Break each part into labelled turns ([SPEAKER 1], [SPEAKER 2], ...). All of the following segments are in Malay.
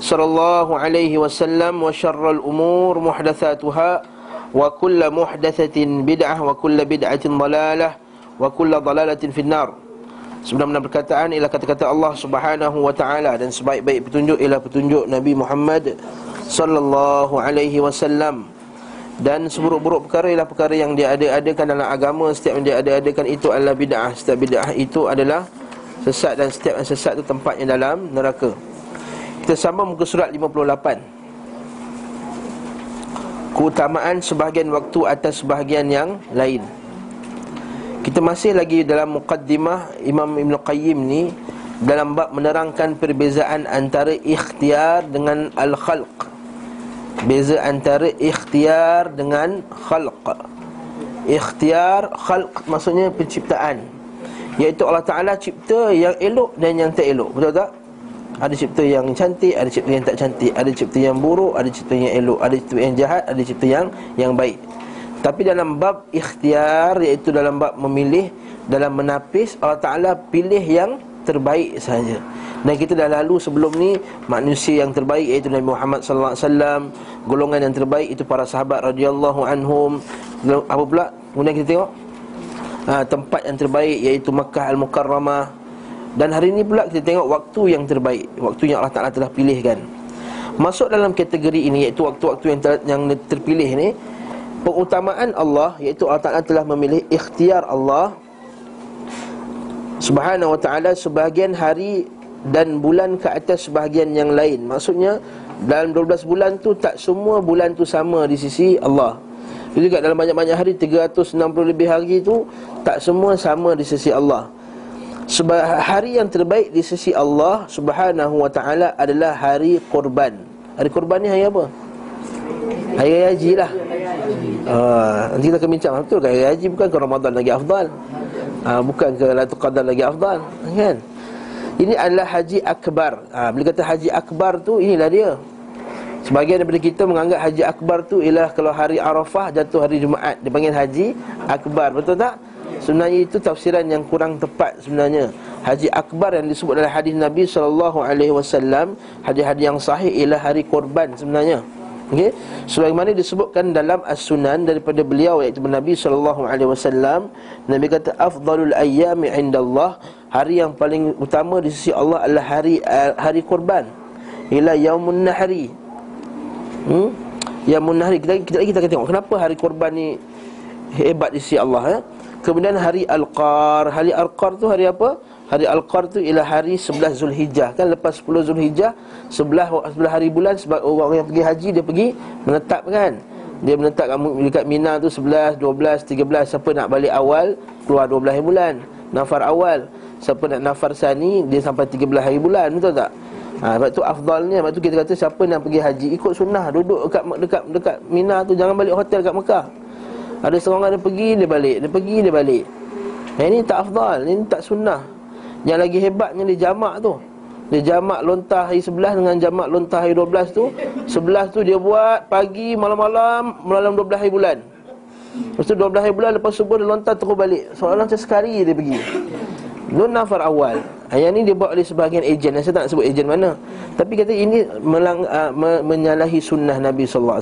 [SPEAKER 1] sallallahu alaihi wasallam wa syarrul umur muhdatsatuha wa kullu muhdatsatin bid'ah wa kullu bid'atin dalalah wa kullu dalalatin finnar. Sebelum mana perkataan ialah kata-kata Allah Subhanahu wa taala dan sebaik-baik petunjuk ialah petunjuk Nabi Muhammad sallallahu alaihi wasallam. Dan seburuk-buruk perkara ialah perkara yang diada-adakan dalam agama Setiap yang diada-adakan itu adalah bid'ah. Setiap bid'ah itu adalah sesat Dan setiap yang sesat itu tempatnya dalam neraka. Kita sambung muka surat 58 Keutamaan sebahagian waktu atas sebahagian yang lain. Kita masih lagi dalam muqaddimah Imam Ibn Qayyim ni Dalam bab menerangkan perbezaan antara ikhtiar dengan al-khalq. Beza antara ikhtiar dengan khalq. Ikhtiar, khalq maksudnya penciptaan. Iaitu Allah Ta'ala cipta yang elok dan yang tak elok. Betul tak? Ada cipta yang cantik, ada cipta yang tak cantik Ada cipta yang buruk, ada cipta yang elok Ada cipta yang jahat, ada cipta yang yang baik Tapi dalam bab ikhtiar Iaitu dalam bab memilih Dalam menapis Allah Ta'ala pilih yang terbaik sahaja dan kita dah lalu sebelum ni manusia yang terbaik iaitu Nabi Muhammad sallallahu alaihi wasallam, golongan yang terbaik itu para sahabat radhiyallahu anhum. Apa pula? Kemudian kita tengok ha, tempat yang terbaik iaitu Makkah Al-Mukarramah. Dan hari ini pula kita tengok waktu yang terbaik, waktu yang Allah Taala telah pilihkan. Masuk dalam kategori ini iaitu waktu-waktu yang ter, yang terpilih ni Pengutamaan Allah iaitu Allah Ta'ala telah memilih ikhtiar Allah Subhanahu wa ta'ala sebahagian hari dan bulan ke atas sebahagian yang lain. Maksudnya dalam 12 bulan tu tak semua bulan tu sama di sisi Allah. Itu juga dalam banyak-banyak hari 360 lebih hari tu tak semua sama di sisi Allah Sebab hari yang terbaik di sisi Allah Subhanahu wa ta'ala adalah hari korban Hari korban ni hari apa? Hari Raya Haji lah. Uh, Nanti kita akan bincang. Betul ke? Hari Raya Haji bukan ke Ramadan lagi afdal? Uh, Bukan ke Latul Qadar lagi afdal? Kan? Ini adalah haji akbar. Ha, Bila kata haji akbar tu inilah dia. Sebagian daripada kita menganggap haji akbar tu Ialah kalau hari Arafah jatuh hari Jumaat. Dia panggil haji akbar. Betul tak? Sebenarnya itu tafsiran yang kurang tepat sebenarnya Haji akbar yang disebut dalam hadis Nabi SAW Hadis-hadis yang sahih ialah hari korban sebenarnya Okey, sebagaimana disebutkan dalam as-sunan daripada beliau iaitu Nabi sallallahu alaihi wasallam, Nabi kata afdalul ayyami indallah, hari yang paling utama di sisi Allah adalah hari uh, hari kurban. Ila yaumun nahri. Hmm? Yaumun nahri kita kita kita akan tengok kenapa hari kurban ni hebat di sisi Allah ya. Kemudian hari al-qar, hari al-qar tu hari apa? Hari Al-Qar tu ialah hari 11 Zulhijjah. Kan lepas 10 Zulhijjah Sebelah, sebelah hari bulan Sebab orang yang pergi haji Dia pergi menetap kan? Dia menetap dekat Mina tu 11, 12, 13 Siapa nak balik awal Keluar 12 hari bulan. Nafar awal. Siapa nak nafar sani Dia sampai 13 hari bulan. Betul tak? Ha, sebab tu afdalnya. Sebab tu kita kata Siapa nak pergi haji Ikut sunnah. Duduk dekat dekat dekat Mina tu Jangan balik hotel kat Mekah Ada seorang dia pergi Dia balik. Dia pergi dia balik. Ini tak afdal Ini tak sunnah. Yang lagi hebatnya dia jamak tu. Dia jamak lontah hari 11 dengan jamak lontah hari 12 tu. 11 tu dia buat pagi malam-malam Malam 12 hari bulan. Lepas tu 12 hari bulan lepas subuh dia lontar terus balik. Seolah-olah macam sekali dia pergi Nun nafar awal. Yang ni dia buat oleh sebahagian ejen. Saya tak nak sebut ejen mana. Tapi kata ini melang, uh, me, menyalahi sunnah Nabi SAW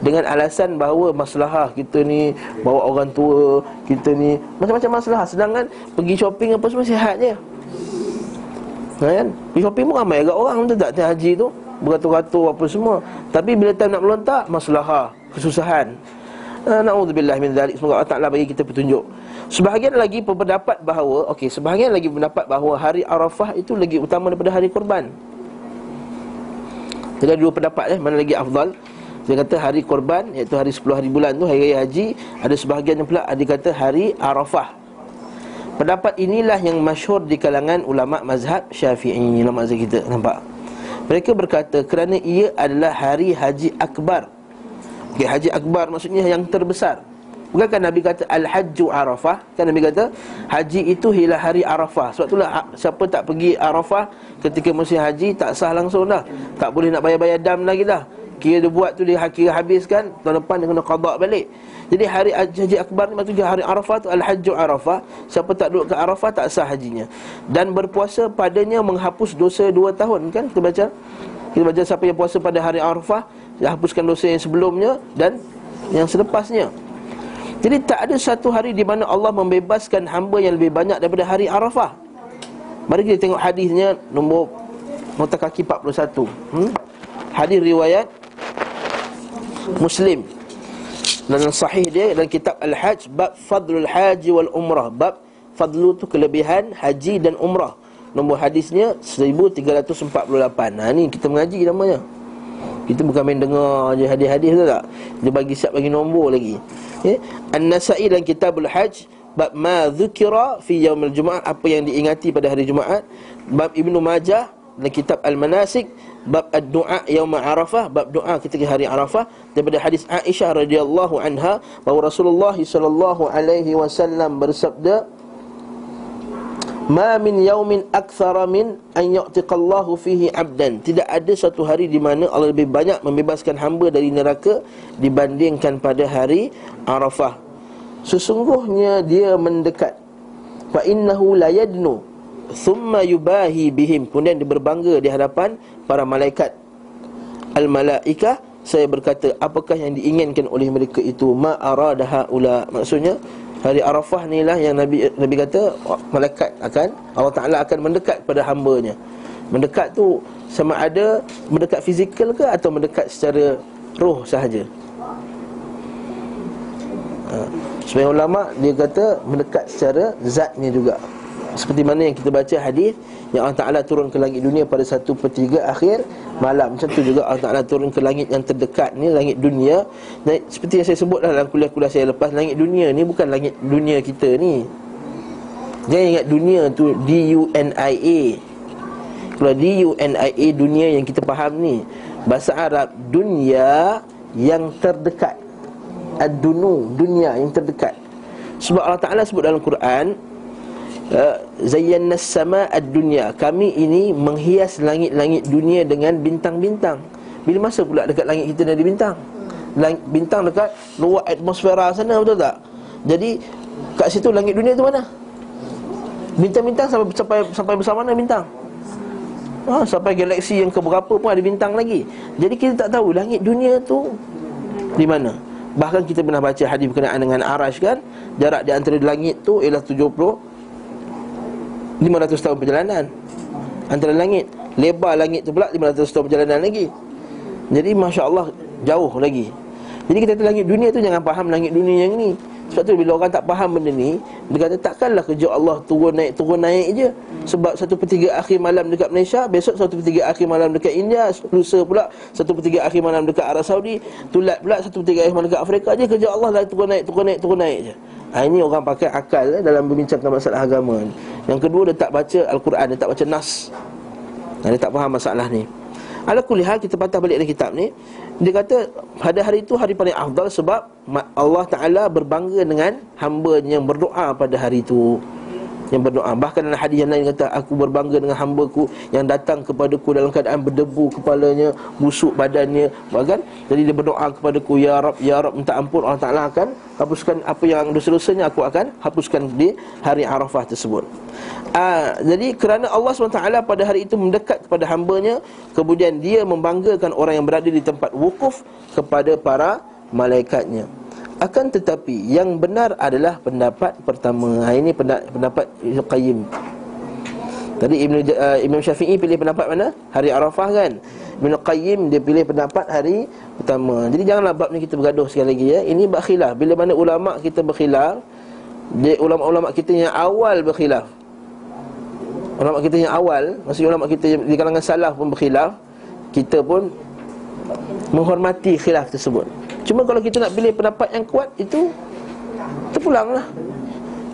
[SPEAKER 1] Dengan alasan bahawa masalah kita ni Bawa orang tua Kita ni Macam-macam masalah. Sedangkan pergi shopping apa semua sihat je. Kan? Pergi shopping pun ramai agak orang Betul tak haji tu. Beratur-ratur apa semua. Tapi bila time nak melontak Masalah Kesusahan. Uh, Na'udzubillah min dhalik Semoga Allah Ta'ala bagi kita petunjuk Sebahagian lagi berpendapat bahawa Okey, sebahagian lagi berpendapat bahawa Hari Arafah itu lagi utama daripada hari korban Jadi ada dua pendapat eh, mana lagi afdal? Dia kata hari korban Iaitu hari 10 hari bulan tu, hari raya haji. Ada sebahagian yang pula ada kata hari Arafah. Pendapat inilah yang masyhur di kalangan ulama mazhab syafi'i Ulama mazhab kita, nampak? Mereka berkata kerana ia adalah hari haji akbar. Okay, Haji akbar maksudnya yang terbesar Bukankah Nabi kata Al-Hajju Arafah? Kan Nabi kata Haji itu ialah hari Arafah. Sebab itulah siapa tak pergi Arafah Ketika musim haji tak sah langsung dah. Tak boleh nak bayar-bayar dam lagi dah. Kira dia buat tu dia kira habiskan Tahun depan dia kena qadak balik. Jadi hari Haji Akbar ni maksudnya hari Arafah tu Al-Hajju Arafah. Siapa tak duduk ke Arafah tak sah hajinya. Dan berpuasa padanya menghapus dosa dua tahun kan? Kita baca. Kita baca siapa yang puasa pada hari Arafah Dia hapuskan dosa yang sebelumnya Dan yang selepasnya jadi tak ada satu hari di mana Allah membebaskan hamba yang lebih banyak daripada hari Arafah. Mari kita tengok hadisnya nombor nota kaki 41. Hmm? Hadis riwayat Muslim. Dan sahih dia dalam kitab Al-Hajj bab fadlul haji wal umrah. Bab fadlu tu kelebihan haji dan umrah. Nombor hadisnya 1348. Nah ni kita mengaji namanya. Kita bukan main dengar je hadis-hadis tu tak? Dia bagi siap bagi nombor lagi. Ya? An-Nasai dalam kitabul hajj Bab ma dhukira fi yaumil Jumaat Apa yang diingati pada hari Jumaat. Bab Ibnu Majah dalam kitab Al-Manasik Bab ad-du'a yaum Arafah Bab doa ketika hari Arafah. Daripada hadis Aisyah radhiyallahu anha Bahawa Rasulullah sallallahu alaihi wasallam bersabda Ma min yaumin akthara min an yu'tiqallahu fihi 'abdan. Tidak ada satu hari di mana Allah lebih banyak membebaskan hamba dari neraka dibandingkan pada hari Arafah. Sesungguhnya dia mendekat. Fa innahu la yadnu thumma yubahi bihim. Kemudian dia berbangga di hadapan para malaikat. Al malaika saya berkata apakah yang diinginkan oleh mereka itu ma aradaha ula maksudnya Hari Arafah ni lah yang Nabi Nabi kata malaikat akan Allah Taala akan mendekat pada hamba-Nya. Mendekat tu sama ada mendekat fizikal ke atau mendekat secara roh sahaja. Ha. Sebagai ulama dia kata mendekat secara zatnya juga. Seperti mana yang kita baca hadis yang Allah Ta'ala turun ke langit dunia pada satu per tiga akhir malam. Macam tu juga Allah Ta'ala turun ke langit yang terdekat ni, langit dunia. Dan seperti yang saya sebut dalam kuliah-kuliah saya lepas Langit dunia ni bukan langit dunia kita ni. Jangan ingat dunia tu D-U-N-I-A Kalau D-U-N-I-A dunia yang kita faham ni Bahasa Arab dunia yang terdekat. Ad-dunu, dunia yang terdekat. Sebab Allah Ta'ala sebut dalam Quran zayyana sama ad-dunya. Kami ini menghias langit-langit dunia dengan bintang-bintang. Bila masa pula dekat langit kita ada bintang? Lang- bintang dekat luar atmosfera sana betul tak? Jadi kat situ langit dunia tu mana? Bintang-bintang sampai sampai sampai besar mana bintang? Ha, sampai galaksi yang keberapa pun ada bintang lagi. Jadi kita tak tahu langit dunia tu di mana. Bahkan kita pernah baca hadis berkenaan dengan arash kan? Jarak di antara langit tu ialah 70 500 tahun perjalanan. Antara langit Lebar langit tu pula 500 tahun perjalanan lagi. Jadi Masya Allah Jauh lagi. Jadi kita kata langit dunia tu Jangan faham langit dunia yang ni. Sebab tu bila orang tak faham benda ni Dia kata takkanlah kerja Allah turun naik Turun naik je. Sebab satu pertiga akhir malam dekat Malaysia Besok satu pertiga akhir malam dekat India Lusa pula Satu pertiga akhir malam dekat Arab Saudi Tulat pula satu pertiga akhir malam dekat Afrika je. Kerja Allah lah turun naik Turun naik Turun naik je ha, Ini orang pakai akal eh, Dalam membincangkan masalah agama Yang kedua dia tak baca Al-Quran Dia tak baca Nas. Ha, Dia tak faham masalah ni. Ala kulihal kita patah balik dalam kitab ni. Dia kata pada hari itu hari paling afdal Sebab Allah Ta'ala berbangga dengan hamba yang berdoa pada hari itu yang berdoa. Bahkan dalam hadis yang lain kata Aku berbangga dengan hambaku Yang datang kepadaku dalam keadaan berdebu kepalanya Busuk badannya. Bahkan Jadi dia berdoa kepadaku Ya Rab, Ya Rab minta ampun Allah Ta'ala akan Hapuskan apa yang dosa-dosanya Aku akan hapuskan di hari Arafah tersebut. Aa, ah, Jadi kerana Allah SWT pada hari itu mendekat kepada hambanya Kemudian dia membanggakan orang yang berada di tempat wukuf Kepada para malaikatnya akan tetapi yang benar adalah pendapat pertama. Ha, ini pendapat Ibn Qayyim. Tadi Ibn, uh, Imam Syafi'i pilih pendapat mana? Hari Arafah kan? Ibn Qayyim dia pilih pendapat hari pertama. Jadi janganlah bab ni kita bergaduh sekali lagi ya. Ini berkhilaf. Bila mana ulama kita berkhilaf, dia ulama-ulama kita yang awal berkhilaf. Ulama kita yang awal, maksudnya ulama kita di kalangan salaf pun berkhilaf, kita pun menghormati khilaf tersebut. Cuma kalau kita nak pilih pendapat yang kuat Itu Terpulanglah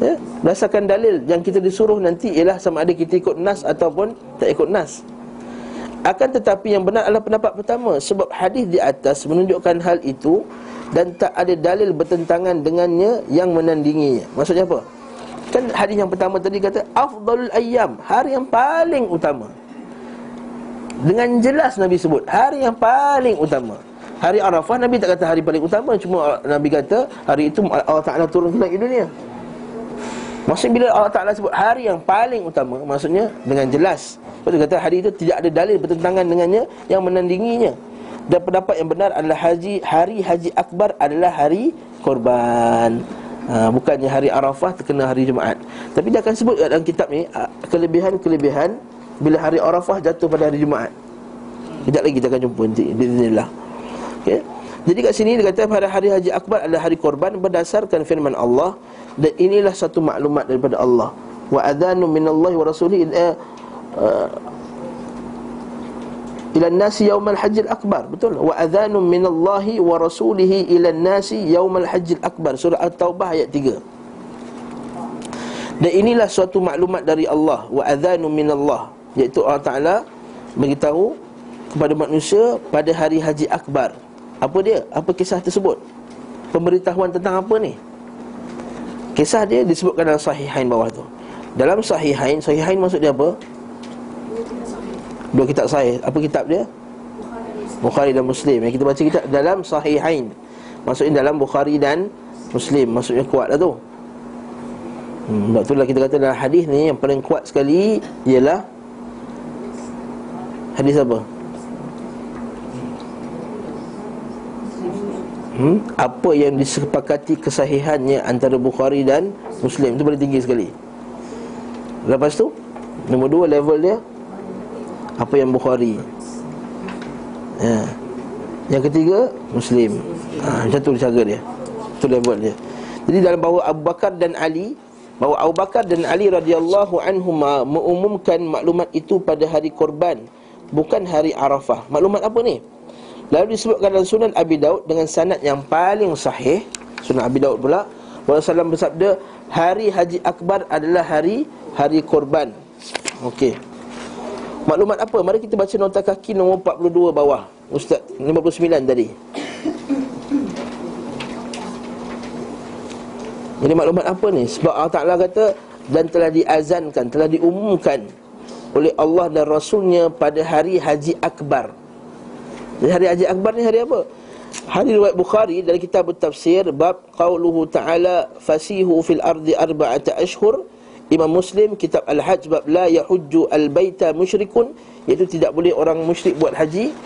[SPEAKER 1] ya? Berdasarkan dalil Yang kita disuruh nanti Ialah sama ada kita ikut nas Ataupun tak ikut nas Akan tetapi yang benar adalah pendapat pertama Sebab hadis di atas menunjukkan hal itu Dan tak ada dalil bertentangan dengannya Yang menandinginya Maksudnya apa? Kan hadis yang pertama tadi kata Afdalul ayyam Hari yang paling utama Dengan jelas Nabi sebut Hari yang paling utama. Hari Arafah Nabi tak kata hari paling utama. Cuma Nabi kata Hari itu Allah Ta'ala turun ke dunia. Maksudnya bila Allah Ta'ala sebut hari yang paling utama Maksudnya dengan jelas. Tu kata hari itu tidak ada dalil bertentangan dengannya Yang menandinginya. Dan pendapat yang benar adalah haji Hari Haji Akbar adalah hari korban. Ha, Bukannya hari Arafah terkena hari Jumaat. Tapi dia akan sebut dalam kitab ni Kelebihan-kelebihan Bila hari Arafah jatuh pada hari Jumaat. Sekejap lagi kita akan jumpa nanti Bismillah. Okay? Jadi kat sini dia kata pada hari Haji Akbar adalah hari korban berdasarkan firman Allah dan inilah satu maklumat daripada Allah. Wa adzanu minallahi wa rasulihi uh, uh, ila nasi yaumal hajjil akbar. Betul? Wa adzanu minallahi wa rasulihi ila nasi yaumal hajjil akbar. Surah at-taubah ayat 3 dan inilah suatu maklumat dari Allah. Wa adzanu minallah iaitu Allah Taala beritahu kepada manusia pada hari haji akbar apa dia? Apa kisah tersebut? Pemberitahuan tentang apa ni? Kisah dia disebutkan dalam sahihain bawah tu Dalam sahihain, sahihain maksud dia apa? Dua kitab sahih Apa kitab dia? Bukhari dan Muslim Yang kita baca kitab dalam sahihain Maksudnya dalam Bukhari dan Muslim Maksudnya kuat lah tu hmm, Sebab itulah kita kata dalam hadis ni Yang paling kuat sekali Ialah Hadis apa? hmm? Apa yang disepakati kesahihannya Antara Bukhari dan Muslim? Itu paling tinggi sekali. Lepas tu Nombor dua level dia Apa yang Bukhari? Ya. Yang ketiga Muslim. Ha, Macam tu cara dia. Itu level dia. Jadi dalam bahawa Abu Bakar dan Ali Bahawa Abu Bakar dan Ali radhiyallahu anhuma Mengumumkan maklumat itu pada hari korban Bukan hari Arafah. Maklumat apa ni? Lalu disebutkan dalam sunan Abi Daud dengan sanad yang paling sahih. Sunan Abi Daud pula. Rasulullah bersabda Hari Haji Akbar adalah hari Hari korban. Okey. Maklumat apa? Mari kita baca nota kaki nombor 42 bawah. Ustaz 59 tadi. Ini maklumat apa ni? Sebab Allah Ta'ala kata Dan telah diazankan, telah diumumkan Oleh Allah dan Rasulnya pada hari Haji Akbar jadi hari Haji Akbar ni hari apa? Hari riwayat Bukhari dalam kitab tafsir bab qauluhu ta'ala fasihu fil ardi arba'ata ashhur Imam Muslim kitab Al-Hajj bab la yahujju al-baita musyrikun iaitu tidak boleh orang musyrik buat haji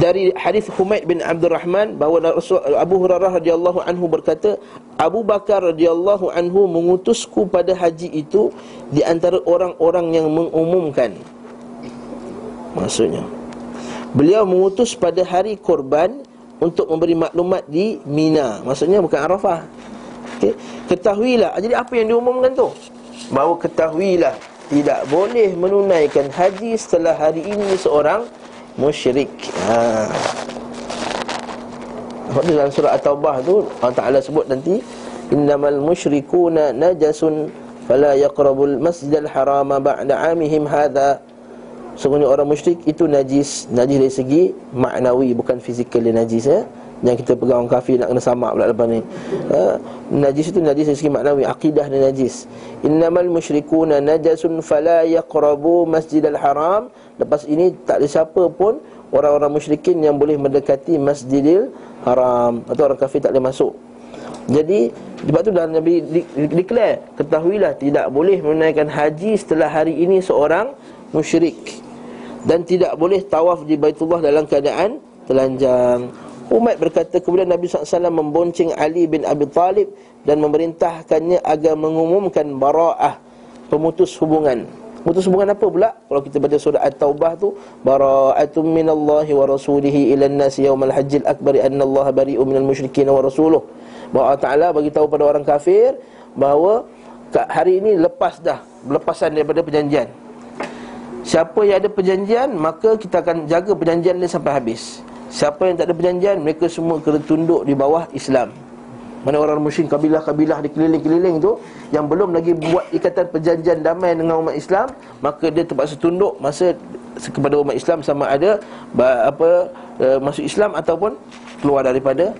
[SPEAKER 1] dari hadis Humaid bin Abdul Rahman bahawa Rasul Abu Hurairah radhiyallahu anhu berkata Abu Bakar radhiyallahu anhu mengutusku pada haji itu di antara orang-orang yang mengumumkan maksudnya Beliau mengutus pada hari korban Untuk memberi maklumat di Mina Maksudnya bukan Arafah okay. Ketahuilah Jadi apa yang diumumkan tu? Bahawa ketahuilah Tidak boleh menunaikan haji setelah hari ini seorang Musyrik. Ha. Dalam surah At-Taubah tu Allah Ta'ala sebut nanti Innamal musyrikuna najasun Fala yaqrabul masjidal harama ba'da amihim hadha. Sungguhnya orang musyrik itu najis. Najis dari segi maknawi Bukan fizikal dia najis ya Yang kita pegang orang kafir nak kena samak pula lepas ni. Ha? Najis itu najis dari segi maknawi Akidah dia najis. Innamal musyrikuna najasun fala yaqrabu masjidal haram. Lepas ini tak ada siapa pun Orang-orang musyrikin yang boleh mendekati masjidil haram. Atau orang kafir tak boleh masuk. Jadi sebab tu dah Nabi declare ketahuilah tidak boleh menunaikan haji setelah hari ini seorang musyrik. Dan tidak boleh tawaf di Baitullah dalam keadaan telanjang. Umat berkata kemudian Nabi SAW membonceng Ali bin Abi Talib dan memerintahkannya agar mengumumkan bara'ah pemutus hubungan. Pemutus hubungan apa pula? Kalau kita baca surah At-Taubah tu, bara'atum minallahi wa rasulihi ila an-nasi yaumal hajjil akbar anna Allah bari'u minal musyrikin wa rasuluh. Bahawa Taala bagi tahu pada orang kafir bahawa hari ini lepas dah lepasan daripada perjanjian Siapa yang ada perjanjian Maka kita akan jaga perjanjian ni sampai habis Siapa yang tak ada perjanjian Mereka semua kena tunduk di bawah Islam. Mana orang musyrik kabilah-kabilah di keliling-keliling tu Yang belum lagi buat ikatan perjanjian damai dengan umat Islam Maka dia terpaksa tunduk masa kepada umat Islam sama ada apa uh, masuk Islam ataupun keluar daripada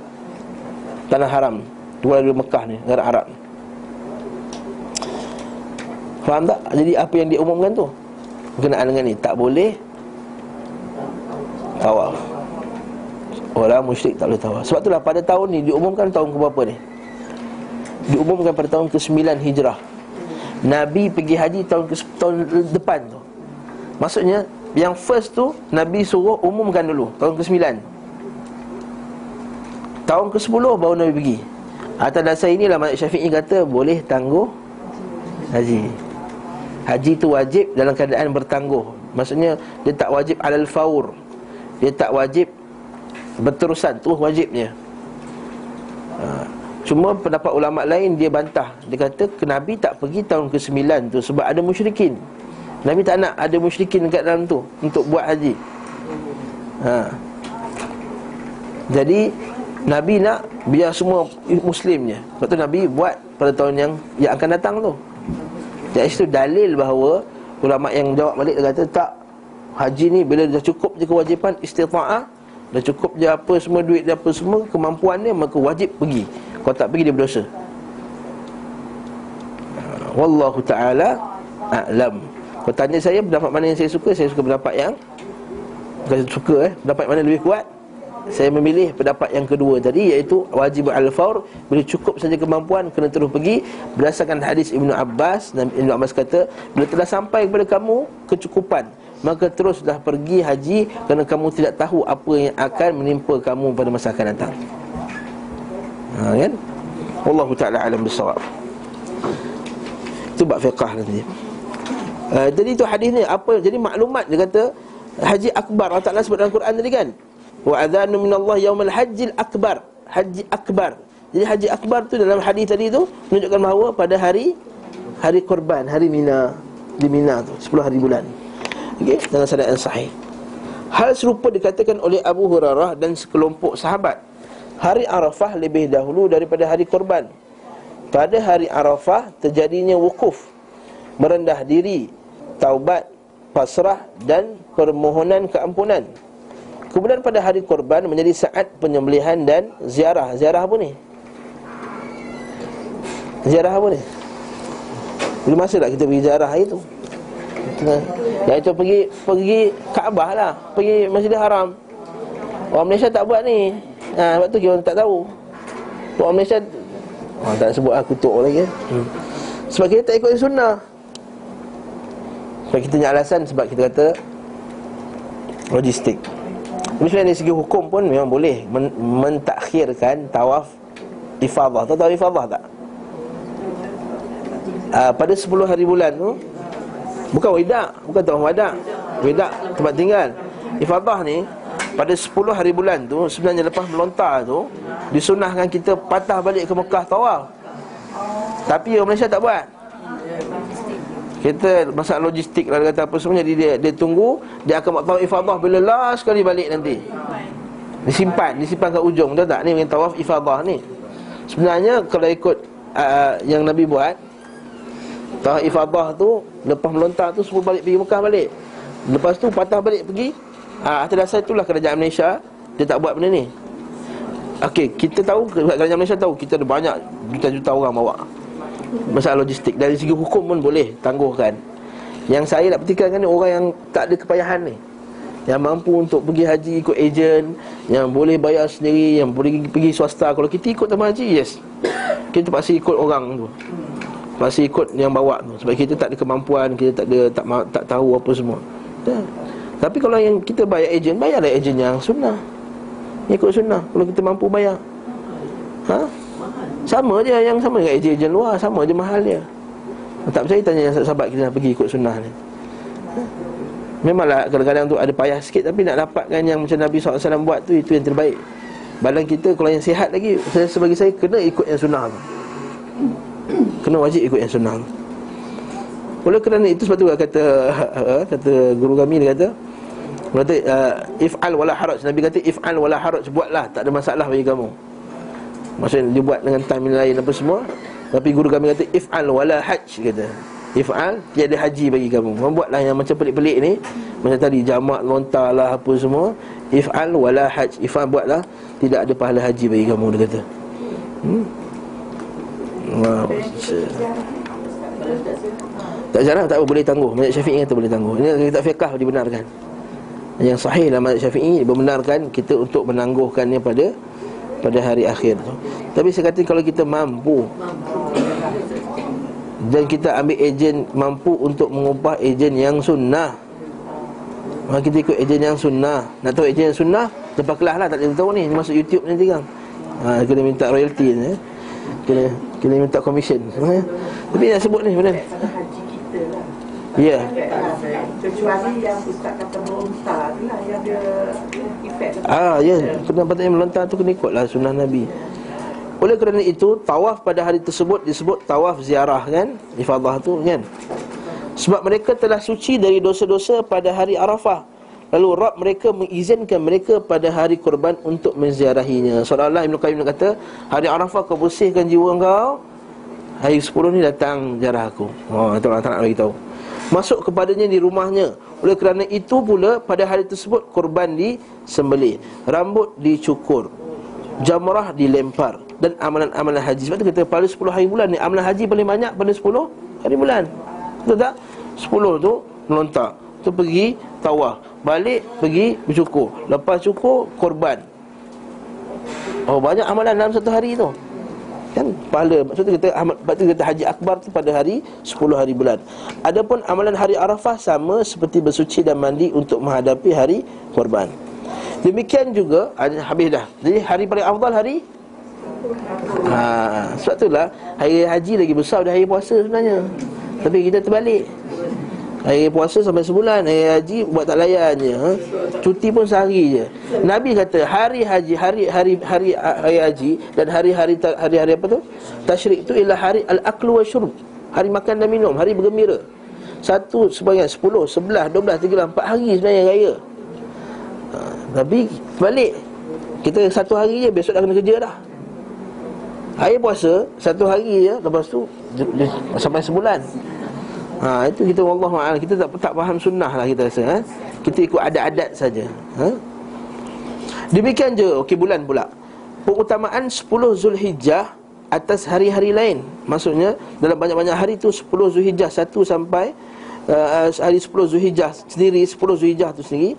[SPEAKER 1] tanah haram. Keluar dari Mekah ni negara Arab. Faham tak? Jadi apa yang diumumkan tu? Berkenaan dengan ni. Tak boleh. Tawaf Orang musyrik tak boleh tawaf. Sebab itulah pada tahun ni Diumumkan tahun ke berapa ni? Diumumkan pada tahun ke-9 Hijrah. Nabi pergi haji tahun ke tahun depan tu. Maksudnya Yang first tu Nabi suruh umumkan dulu Tahun ke-9 Tahun ke-10 baru Nabi pergi. Atas dasar inilah Malik Syafi'i kata Boleh tangguh Haji. Haji tu wajib dalam keadaan bertangguh. Maksudnya dia tak wajib alal faur. Dia tak wajib berterusan Terus wajibnya. Ha. Cuma pendapat ulama lain dia bantah. Dia kata Nabi tak pergi tahun ke-9 tu Sebab ada musyrikin. Nabi tak nak ada musyrikin dekat dalam tu Untuk buat haji. Ha. Jadi Nabi nak biar semua muslimnya. Sebab tu Nabi buat pada tahun yang yang akan datang tu. Jadi itu dalil bahawa Ulama yang jawab balik dia kata tak Haji ni bila dah cukup je kewajipan istita'ah Dah cukup je apa semua duit dia apa semua Kemampuan dia maka wajib pergi. Kalau tak pergi dia berdosa. Wallahu ta'ala A'lam. Kalau tanya saya pendapat mana yang saya suka? Saya suka pendapat yang Bukan suka eh. Pendapat mana lebih kuat? Saya memilih pendapat yang kedua tadi Iaitu wajib al-fawr Bila cukup saja kemampuan Kena terus pergi. Berdasarkan hadis Ibnu Abbas Ibnu Abbas kata Bila telah sampai kepada kamu Kecukupan Maka teruslah pergi haji Kerana kamu tidak tahu Apa yang akan menimpa kamu Pada masa akan datang. Ha kan? Allah Ta'ala alam bersawab Itu bab fiqah nanti. Uh, jadi itu hadis ni apa jadi maklumat dia kata haji akbar Allah Taala sebut dalam Quran tadi kan? Wa adzanu yaumil hajjil akbar. Haji akbar. Jadi haji akbar tu dalam hadis tadi tu menunjukkan bahawa pada hari hari korban hari Mina di Mina tu 10 hari bulan okey dalam sanad yang sahih hal serupa dikatakan oleh Abu Hurairah dan sekelompok sahabat hari Arafah lebih dahulu daripada hari korban pada hari Arafah terjadinya wukuf merendah diri, taubat, pasrah dan permohonan keampunan. Kemudian pada hari korban menjadi saat penyembelihan dan ziarah. Ziarah apa ni? Ziarah apa ni? Bila masa tak kita pergi ziarah itu? Yang itu pergi pergi Kaabah lah, pergi Masjidil Haram. Orang Malaysia tak buat ni. Ha, sebab tu kita tak tahu. Orang Malaysia Orang tak sebut aku tok lagi. Hmm. Sebab kita tak ikut sunnah. Sebab kita punya alasan sebab kita kata Logistik Misalnya dari segi hukum pun memang boleh men- Mentakhirkan tawaf Ifadah Tahu tawaf ifadah tak? Uh, pada 10 hari bulan tu Bukan wadah Bukan tawaf wadah Wadah tempat tinggal. Ifadah ni Pada 10 hari bulan tu Sebenarnya lepas melontar tu Disunahkan kita patah balik ke Mekah tawaf. Tapi orang Malaysia tak buat. Kita masalah logistik lah kata apa semua Jadi dia, dia tunggu Dia akan buat tawaf ifadah Bila last sekali balik nanti. Disimpan Disimpan ke ujung Tahu tak? Ni yang tawaf ifadah ni. Sebenarnya kalau ikut uh, Yang Nabi buat Tawaf ifadah tu Lepas melontar tu Semua balik pergi Mekah balik. Lepas tu patah balik pergi uh, Atas dasar itulah kerajaan Malaysia Dia tak buat benda ni. Okey, kita tahu kerajaan Malaysia tahu kita ada banyak juta-juta orang bawa. Masalah logistik. Dari segi hukum pun boleh tangguhkan. Yang saya nak petikankan ni orang yang tak ada kepayahan ni. Yang mampu untuk pergi haji ikut ejen yang boleh bayar sendiri yang boleh pergi swasta. Kalau kita ikut tambah haji yes. Kita pasti ikut orang tu pasti ikut yang bawa tu. Sebab kita tak ada kemampuan kita tak ada tak tak tahu apa semua. Ya. tapi kalau yang kita bayar ejen bayarlah ejen yang sunnah. Ikut sunnah. Kalau kita mampu bayar. Ha? Sama je yang sama dengan ejen-ejen luar. Sama je mahal dia. Tak percaya tanya yang sahabat kita pergi ikut sunnah ni. Memanglah kadang-kadang tu ada payah sikit Tapi nak dapatkan yang macam Nabi SAW buat tu Itu yang terbaik. Badan kita kalau yang sihat lagi saya, Sebagai saya kena ikut yang sunnah tu Kena wajib ikut yang sunnah Oleh kerana itu sebab tu kata Kata guru kami dia kata Kata uh, if'al wala haraj. Nabi kata if'al wala haraj Buatlah tak ada masalah bagi kamu. Maksudnya dia buat dengan time lain apa semua. Tapi guru kami kata If'al wala hajj kata. If'al tiada haji bagi kamu. Membuatlah yang macam pelik-pelik ni. Macam tadi jamak lontar lah apa semua. If'al wala hajj If'al buatlah Tidak ada pahala haji bagi kamu dia kata. Hmm? Wow Tak jarang tak apa boleh tangguh Mazhab syafi'i kata boleh tangguh Ini kita fiqah dibenarkan Yang sahih dalam mazhab syafi'i Dibenarkan kita untuk menangguhkannya pada pada hari akhir tu. Tapi saya kata kalau kita mampu dan kita ambil ejen mampu untuk mengubah ejen yang sunnah. Maka kita ikut ejen yang sunnah. Nak tahu ejen yang sunnah? Lepas kelas lah tak boleh tahu ni masuk YouTube nanti kan. Ha, kena minta royalty ni. Eh. Kena kena minta commission. Eh. Tapi nak sebut ni benar. Ya. Kecuali yang ustaz kata melontar tu lah yang dia efek. Ah, ya. Pendapat yang melontar tu kena ikutlah sunnah Nabi. Oleh kerana itu, tawaf pada hari tersebut disebut tawaf ziarah kan? Ifadah tu kan? Sebab mereka telah suci dari dosa-dosa pada hari Arafah. Lalu Rab mereka mengizinkan mereka pada hari kurban untuk menziarahinya. Seolah-olah Ibn Qayyim kata, hari Arafah kau bersihkan jiwa kau, hari 10 ni datang ziarah aku. Oh, itu tak nak bagi tahu masuk kepadanya di rumahnya. Oleh kerana itu pula pada hari tersebut korban disembelih rambut dicukur jamrah dilempar dan amalan-amalan haji. Sebab tu kita pada 10 hari bulan ni amalan haji paling banyak pada 10 hari bulan. Betul tak? 10 tu melontar. Tu pergi tawaf balik pergi bercukur lepas cukur korban. Oh banyak amalan dalam satu hari tu. Kan? Pahala. Maksudnya kita tu kata haji akbar tu pada hari 10 hari bulan. Adapun amalan hari arafah sama seperti bersuci dan mandi untuk menghadapi hari korban. Demikian juga habis dah. Jadi hari paling afdal hari? Ha sebab itulah hari haji lagi besar dari hari puasa sebenarnya. Tapi kita terbalik Hari puasa sampai sebulan Hari haji buat tak layan je ha? Cuti pun sehari je. Nabi kata hari haji Hari hari hari, hari haji Dan hari-hari hari-hari apa tu? Tashrik tu ialah hari al-aklu wa syurub. Hari makan dan minum Hari bergembira. Satu sebanyak sepuluh Sebelah, dua belas, tiga, empat hari sebenarnya raya. Ha, Tapi balik. Kita satu hari je Besok dah kena kerja dah. Hari puasa Satu hari je Lepas tu Sampai sebulan Ha itu kita wallahu a'lam kita tak tak faham sunnah lah kita rasa ha? Kita ikut adat-adat saja. Ha? Demikian je okey bulan pula. Pengutamaan 10 Zulhijjah atas hari-hari lain. Maksudnya dalam banyak-banyak hari tu 10 Zulhijjah 1 sampai uh, hari 10 Zulhijjah sendiri 10 Zulhijjah tu sendiri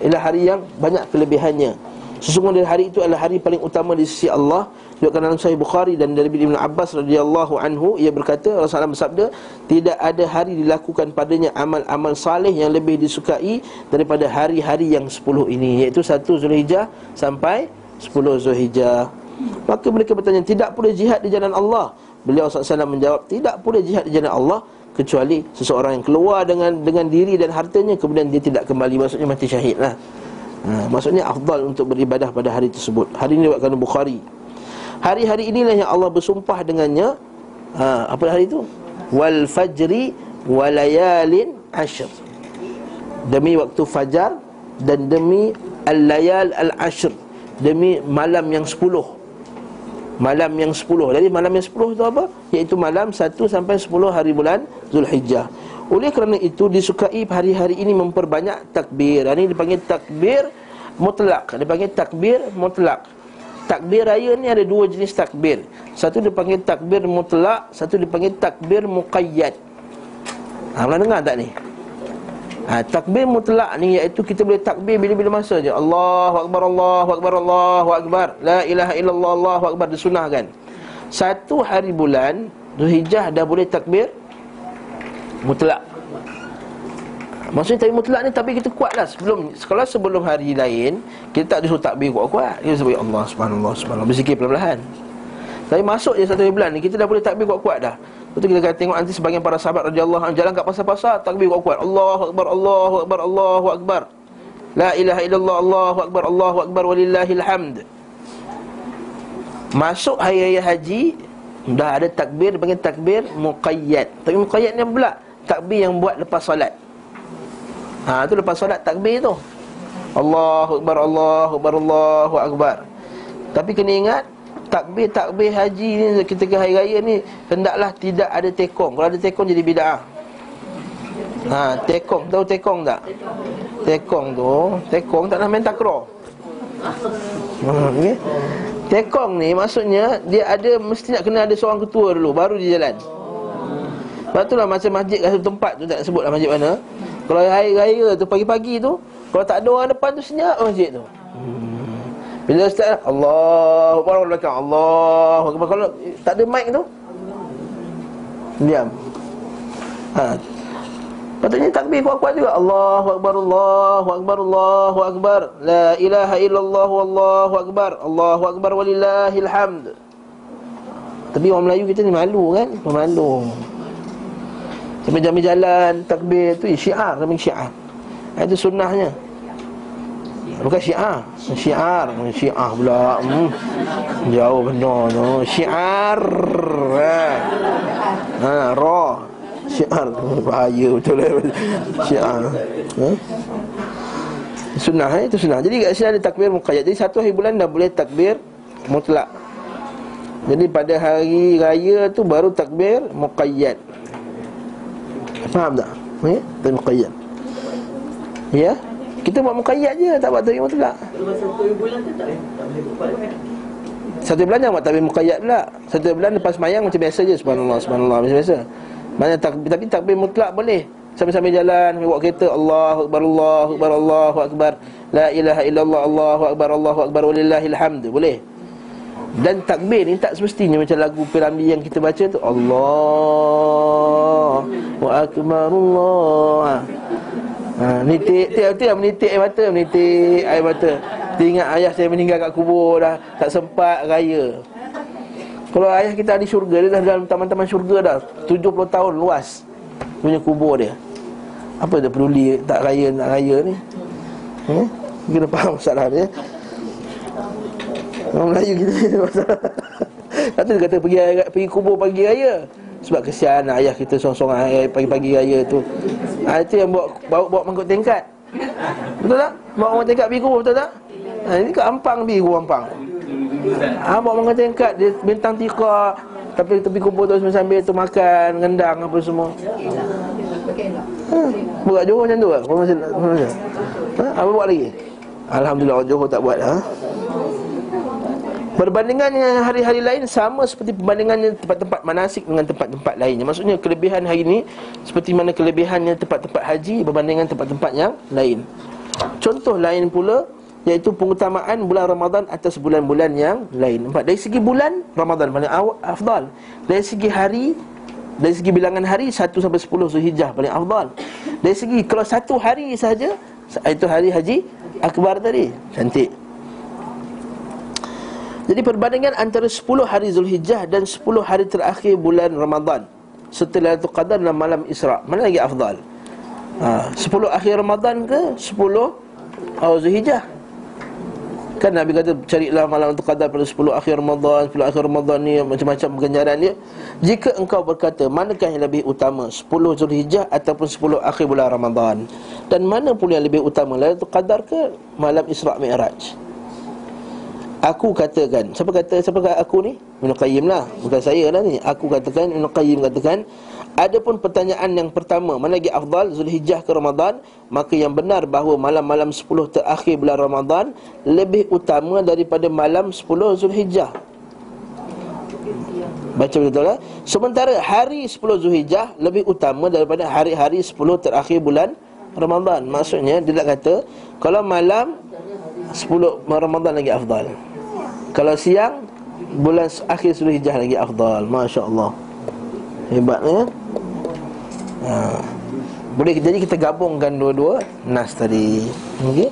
[SPEAKER 1] ialah hari yang banyak kelebihannya. Sesungguhnya hari itu adalah hari paling utama di sisi Allah Dikatakan dalam Sahih Bukhari dan dari Ibn Abbas radhiyallahu anhu ia berkata Rasulullah bersabda tidak ada hari dilakukan padanya amal-amal saleh yang lebih disukai daripada hari-hari yang 10 ini iaitu 1 Zulhijjah sampai 10 Zulhijjah. Maka mereka bertanya tidak pula jihad di jalan Allah. Beliau SAW menjawab tidak pula jihad di jalan Allah kecuali seseorang yang keluar dengan dengan diri dan hartanya kemudian dia tidak kembali maksudnya mati syahid lah. Ha, maksudnya afdal untuk beribadah pada hari tersebut. Hari ini diriwayatkan Bukhari Hari-hari inilah yang Allah bersumpah dengannya. Ha, Apa hari itu? Wal fajri walayalin ashr. Demi waktu fajar Dan demi al-layal al-ashr. Demi malam yang sepuluh. Malam yang sepuluh. Jadi malam yang sepuluh itu apa? Iaitu malam satu sampai sepuluh hari bulan Zulhijjah. Oleh kerana itu disukai hari-hari ini memperbanyak takbir. Ini dipanggil takbir mutlak. Dipanggil takbir mutlak Takbir raya ni ada dua jenis takbir. Satu dipanggil takbir mutlak Satu dipanggil takbir muqayyad. Ha, pernah dengar tak ni? Ha, takbir mutlak ni iaitu kita boleh takbir bila-bila masa je. Allahu Akbar, Allahu Akbar, Allahu Akbar. La ilaha illallah, Allahu Akbar Disunahkan. Satu hari bulan Zuhijjah dah boleh takbir Mutlak Maksudnya takbir mutlak ni tapi kita kuat lah. Sebelum Kalau sebelum hari lain Kita tak disuruh takbir kuat-kuat. Kita sebut ya Allah subhanallah subhanallah. Berzikir pelan-pelan Tapi masuk je satu bulan ni Kita dah boleh takbir kuat-kuat dah. Lepas tu kita akan tengok nanti sebagian para sahabat radhiyallahu anhu jalan kat pasar-pasar takbir kuat-kuat. Allahu akbar Allahu akbar Allahu akbar. La ilaha illallah Allahu akbar Allahu akbar walillahil hamd. Masuk hari raya haji dah ada takbir dipanggil takbir muqayyad. Tapi muqayyad ni pula takbir yang buat lepas solat. Ha tu lepas solat takbir tu. Allahu akbar Allahu akbar Allahu akbar. Tapi kena ingat takbir-takbir haji ni ketika hari raya ni hendaklah tidak ada tekong. Kalau ada tekong jadi bid'ah. Ha, tekong tahu tekong tak? Tekong tu, tekong tak nak main takraw. Hmm, okay. Tekong ni maksudnya dia ada mesti nak kena ada seorang ketua dulu baru dia jalan. Sebab tu lah macam masjid kat satu tempat tu tak sebut lah masjid mana. Kalau hari raya tu pagi-pagi tu kalau tak ada orang depan tu senyap masjid tu. Bila start Allahu Akbar belakang Allahu Akbar. Kalau tak ada mic tu diam. Ha. Patutnya takbir kuat-kuat juga. Allahu Akbar Allahu Akbar Allahu Akbar. La ilaha illallah Wallahu Akbar. Allahu Akbar walillahil hamd Tapi orang Melayu kita ni malu kan? Malu Sampai jamin jalan takbir tu syiar Sampai syiar Itu sunnahnya. Bukan syiar Syiar Syiar pula. Hmm. Jauh benar tu. Syiar. Ha, ha Ra. Syiar Bahaya betul lah Syiar. Ha? Sunnah eh? Itu sunnah. Jadi kat sini ada takbir muqayyad. Jadi satu hari bulan dah boleh takbir Mutlak. Jadi pada hari raya tu Baru takbir muqayyad Faham tak? Ya? Takbir muqayyad Ya? Kita buat muqayyad je Tak buat takbir mutlak Satu bulan tak satu bulan jangan buat takbir muqayyad pula Satu bulan lepas mayang macam biasa je Subhanallah, subhanallah Macam biasa banyak takbir tapi takbir mutlak boleh. Sambil-sambil jalan, bawa kereta Allahu akbar Allahu akbar Allahu akbar. La ilaha illallah Allahu akbar Allahu akbar walillahil hamd. Boleh. Dan takbir ni tak semestinya macam lagu Piramli yang kita baca tu Allah wa akbar Allah. Ha, nitik, tiap tiap menitik air mata, menitik air mata. Teringat ayah saya meninggal kat kubur dah, tak sempat raya. Kalau ayah kita ada syurga Dia dah dalam taman-taman syurga dah 70 tahun luas Punya kubur dia Apa dia peduli tak raya nak raya ni hmm? Kita faham masalah dia Orang Melayu kita Lepas dia kata pergi, pergi kubur pagi raya Sebab kesian ayah kita sorang-sorang Pagi-pagi raya tu ha, Itu yang bawa, bawa, bawa mangkuk tingkat Betul tak? Bawa mangkuk tingkat pergi kubur betul tak? Ha, ini ke Ampang pergi kubur Ampang Ah, bawa mangga tingkat dia bintang tika tapi tepi kubur tu sambil tu makan rendang apa semua. Ha, buat Johor macam tu ke? Ha? Apa buat lagi? Alhamdulillah Johor tak buat ha? Perbandingan dengan hari-hari lain sama seperti perbandingannya tempat-tempat manasik dengan tempat-tempat lainnya. Maksudnya kelebihan hari ini seperti mana kelebihannya tempat-tempat haji berbanding dengan tempat-tempat yang lain. Contoh lain pula iaitu pengutamaan bulan Ramadan atas bulan-bulan yang lain. Empat dari segi bulan Ramadan paling afdal. Dari segi hari dari segi bilangan hari 1 sampai 10 Zulhijjah paling afdal. Dari segi kalau satu hari saja itu hari haji akbar tadi. Cantik. Jadi perbandingan antara 10 hari Zulhijjah dan 10 hari terakhir bulan Ramadan setelah itu Qadar dan malam Isra. Mana lagi afdal? Ha, 10 akhir Ramadan ke 10 oh, Zulhijjah? Kan Nabi kata carilah malam untuk qadar pada 10 akhir Ramadan 10 akhir Ramadan ni macam-macam ganjaran dia Jika engkau berkata manakah yang lebih utama 10 Zulhijjah ataupun 10 akhir bulan Ramadan Dan mana pun yang lebih utama Lailatul Qadar ke malam Isra' Mi'raj Aku katakan Siapa kata siapa kata aku ni? Ibn Qayyim lah Bukan saya lah ni. Aku katakan Ibn Qayyim katakan Adapun pertanyaan yang pertama Mana lagi afdal Zulhijjah ke Ramadan? Maka yang benar bahawa malam-malam 10 terakhir bulan Ramadan Lebih utama daripada malam 10 Zulhijjah. Baca betul lah Sementara hari 10 Zulhijjah Lebih utama daripada hari-hari 10 terakhir bulan Ramadan. Maksudnya dia nak kata Kalau malam 10 Ramadan lagi afdal Kalau siang Bulan akhir Zulhijjah lagi afdal. Masya Allah Hebatnya. Ha. Boleh jadi kita gabungkan dua-dua. Nas tadi. Okay?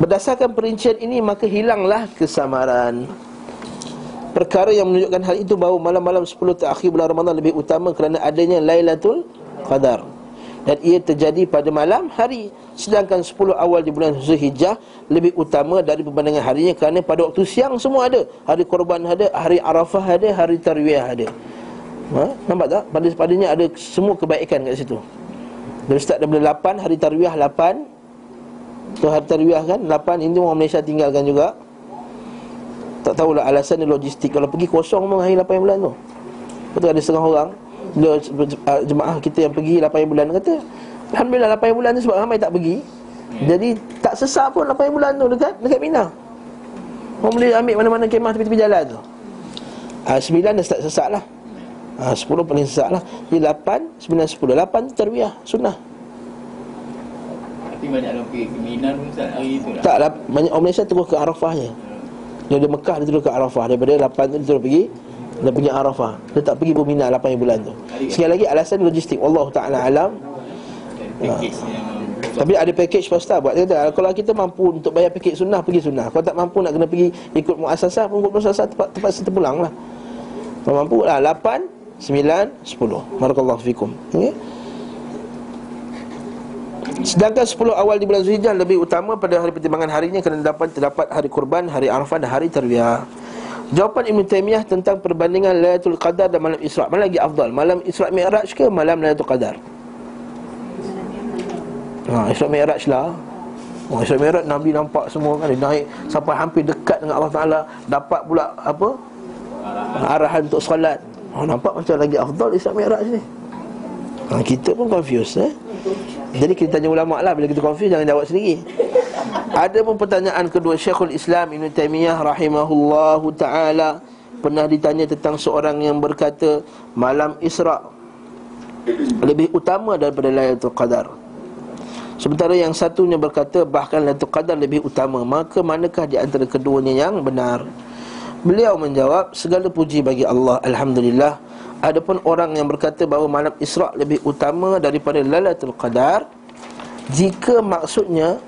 [SPEAKER 1] Berdasarkan perincian ini Maka hilanglah kesamaran. Perkara yang menunjukkan hal itu Bahawa malam-malam 10 terakhir bulan Ramadan Lebih utama kerana adanya Lailatul Qadar. Dan ia terjadi pada malam hari Sedangkan 10 awal di bulan Zulhijjah Lebih utama dari perbandingan harinya Kerana pada waktu siang semua ada. Hari korban ada, hari Arafah ada, hari Tarwiyah ada. Ha? Nampak tak? Pada padanya ada semua kebaikan kat situ. Dari start daripada 8 Hari Tarwiyah 8 Tu hari Tarwiyah kan? 8 Ini orang Malaysia tinggalkan juga. Tak tahulah alasan logistik. Kalau pergi kosong pun hari 8 bulan tu. Betul ada setengah orang. Jemaah kita yang pergi 8 bulan Kata Alhamdulillah 8 bulan tu sebab ramai tak pergi. Jadi tak sesak pun 8 bulan tu dekat dekat Mina. Orang boleh ambil mana-mana kemah tepi-tepi jalan tu. Ha, 9 dah start sesak lah. Ha, 10 paling sesak lah. Jadi 8, 9, 10 8 tu terbiah sunnah.
[SPEAKER 2] Tapi banyak orang pergi ke Mina pun Ustaz? Hari tu lah.
[SPEAKER 1] Tak lah, banyak orang Malaysia terus ke Arafah je Dia ada Mekah dia terus ke Arafah. Daripada 8 tu dia terus pergi. Dia pergi Arafah. Dia tak pergi pun Mina 8 bulan tu. Sekali lagi alasan logistik. Allah Ta'ala alam
[SPEAKER 2] Package yang
[SPEAKER 1] Tapi ada package swasta buat kata Kalau kita mampu untuk bayar package sunnah Pergi sunnah. Kalau tak mampu nak kena pergi Ikut muasasah pun Ikut muasasah tempat, tempat serta pulang lah. Kalau mampu lah. 8 9 10 Barakallahu fikum. Okay? Sedangkan 10 awal di bulan Zulhijjah lebih utama pada hari pertimbangan harinya kerana dapat terdapat hari kurban, hari Arafah dan hari Tarwiyah. Jawapan Ibn Taymiyah tentang perbandingan Lailatul Qadar dan malam Isra' mana lagi afdal? Malam Isra' Mi'raj ke malam Lailatul Qadar? Ha, Isra' Mi'raj lah. Oh, Isra' Mi'raj Nabi nampak semua kan dia naik sampai hampir dekat dengan Allah Taala, dapat pula apa? Arahan untuk solat. Oh, nampak macam lagi afdal Isra' Mi'raj ni. Ha, kita pun confused eh. Jadi kita tanya ulama lah Bila kita confuse jangan jawab sendiri Ada pun pertanyaan kedua Syekhul Islam Ibn Taymiyah rahimahullahu ta'ala Pernah ditanya tentang seorang yang berkata Malam Isra' Lebih utama daripada Laylatul Qadar Sementara yang satunya berkata Bahkan Laylatul Qadar lebih utama. Maka manakah di antara keduanya yang benar? Beliau menjawab Segala puji bagi Allah Alhamdulillah. Adapun orang yang berkata bahawa malam Isra' lebih utama daripada Lailatul Qadar Jika maksudnya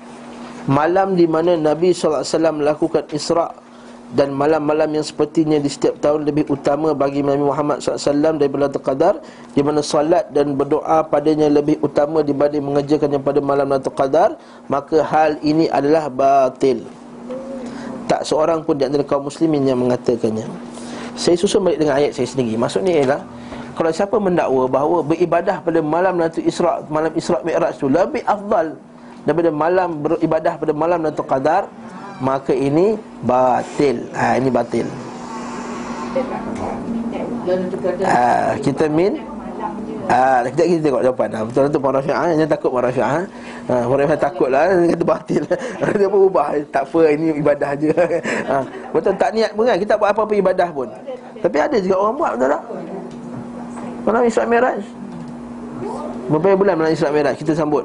[SPEAKER 1] Malam di mana Nabi SAW melakukan Isra' Dan malam-malam yang sepertinya di setiap tahun lebih utama bagi Nabi Muhammad SAW daripada Lailatul Qadar Di mana salat dan berdoa padanya lebih utama dibanding mengerjakannya pada malam Lailatul Qadar Maka hal ini adalah batil. Tak seorang pun di antara kaum muslimin yang mengatakannya. Saya susun balik dengan ayat saya sendiri. Maksudnya ialah Kalau siapa mendakwa bahawa beribadah pada malam Lailatul Isra' Malam Isra' Mi'raj tu Lebih afdal Daripada malam beribadah pada malam Lailatul Qadar Maka ini batil ha, Ini batil ha, Kita min Ah, kita kita tengok jawapan. Ha, betul tu Puan Rafi'ah yang takut Puan Rafi'ah. Ha, Puan Rafi'ah takut lah dia kata batil. dia pun ubah, tak apa ini ibadah je. ha, betul tak niat pun kan kita buat apa-apa ibadah pun. Tapi ada juga orang buat betul tak? Malam Isra Mi'raj. Berapa bulan malam Isra Mi'raj kita sambut?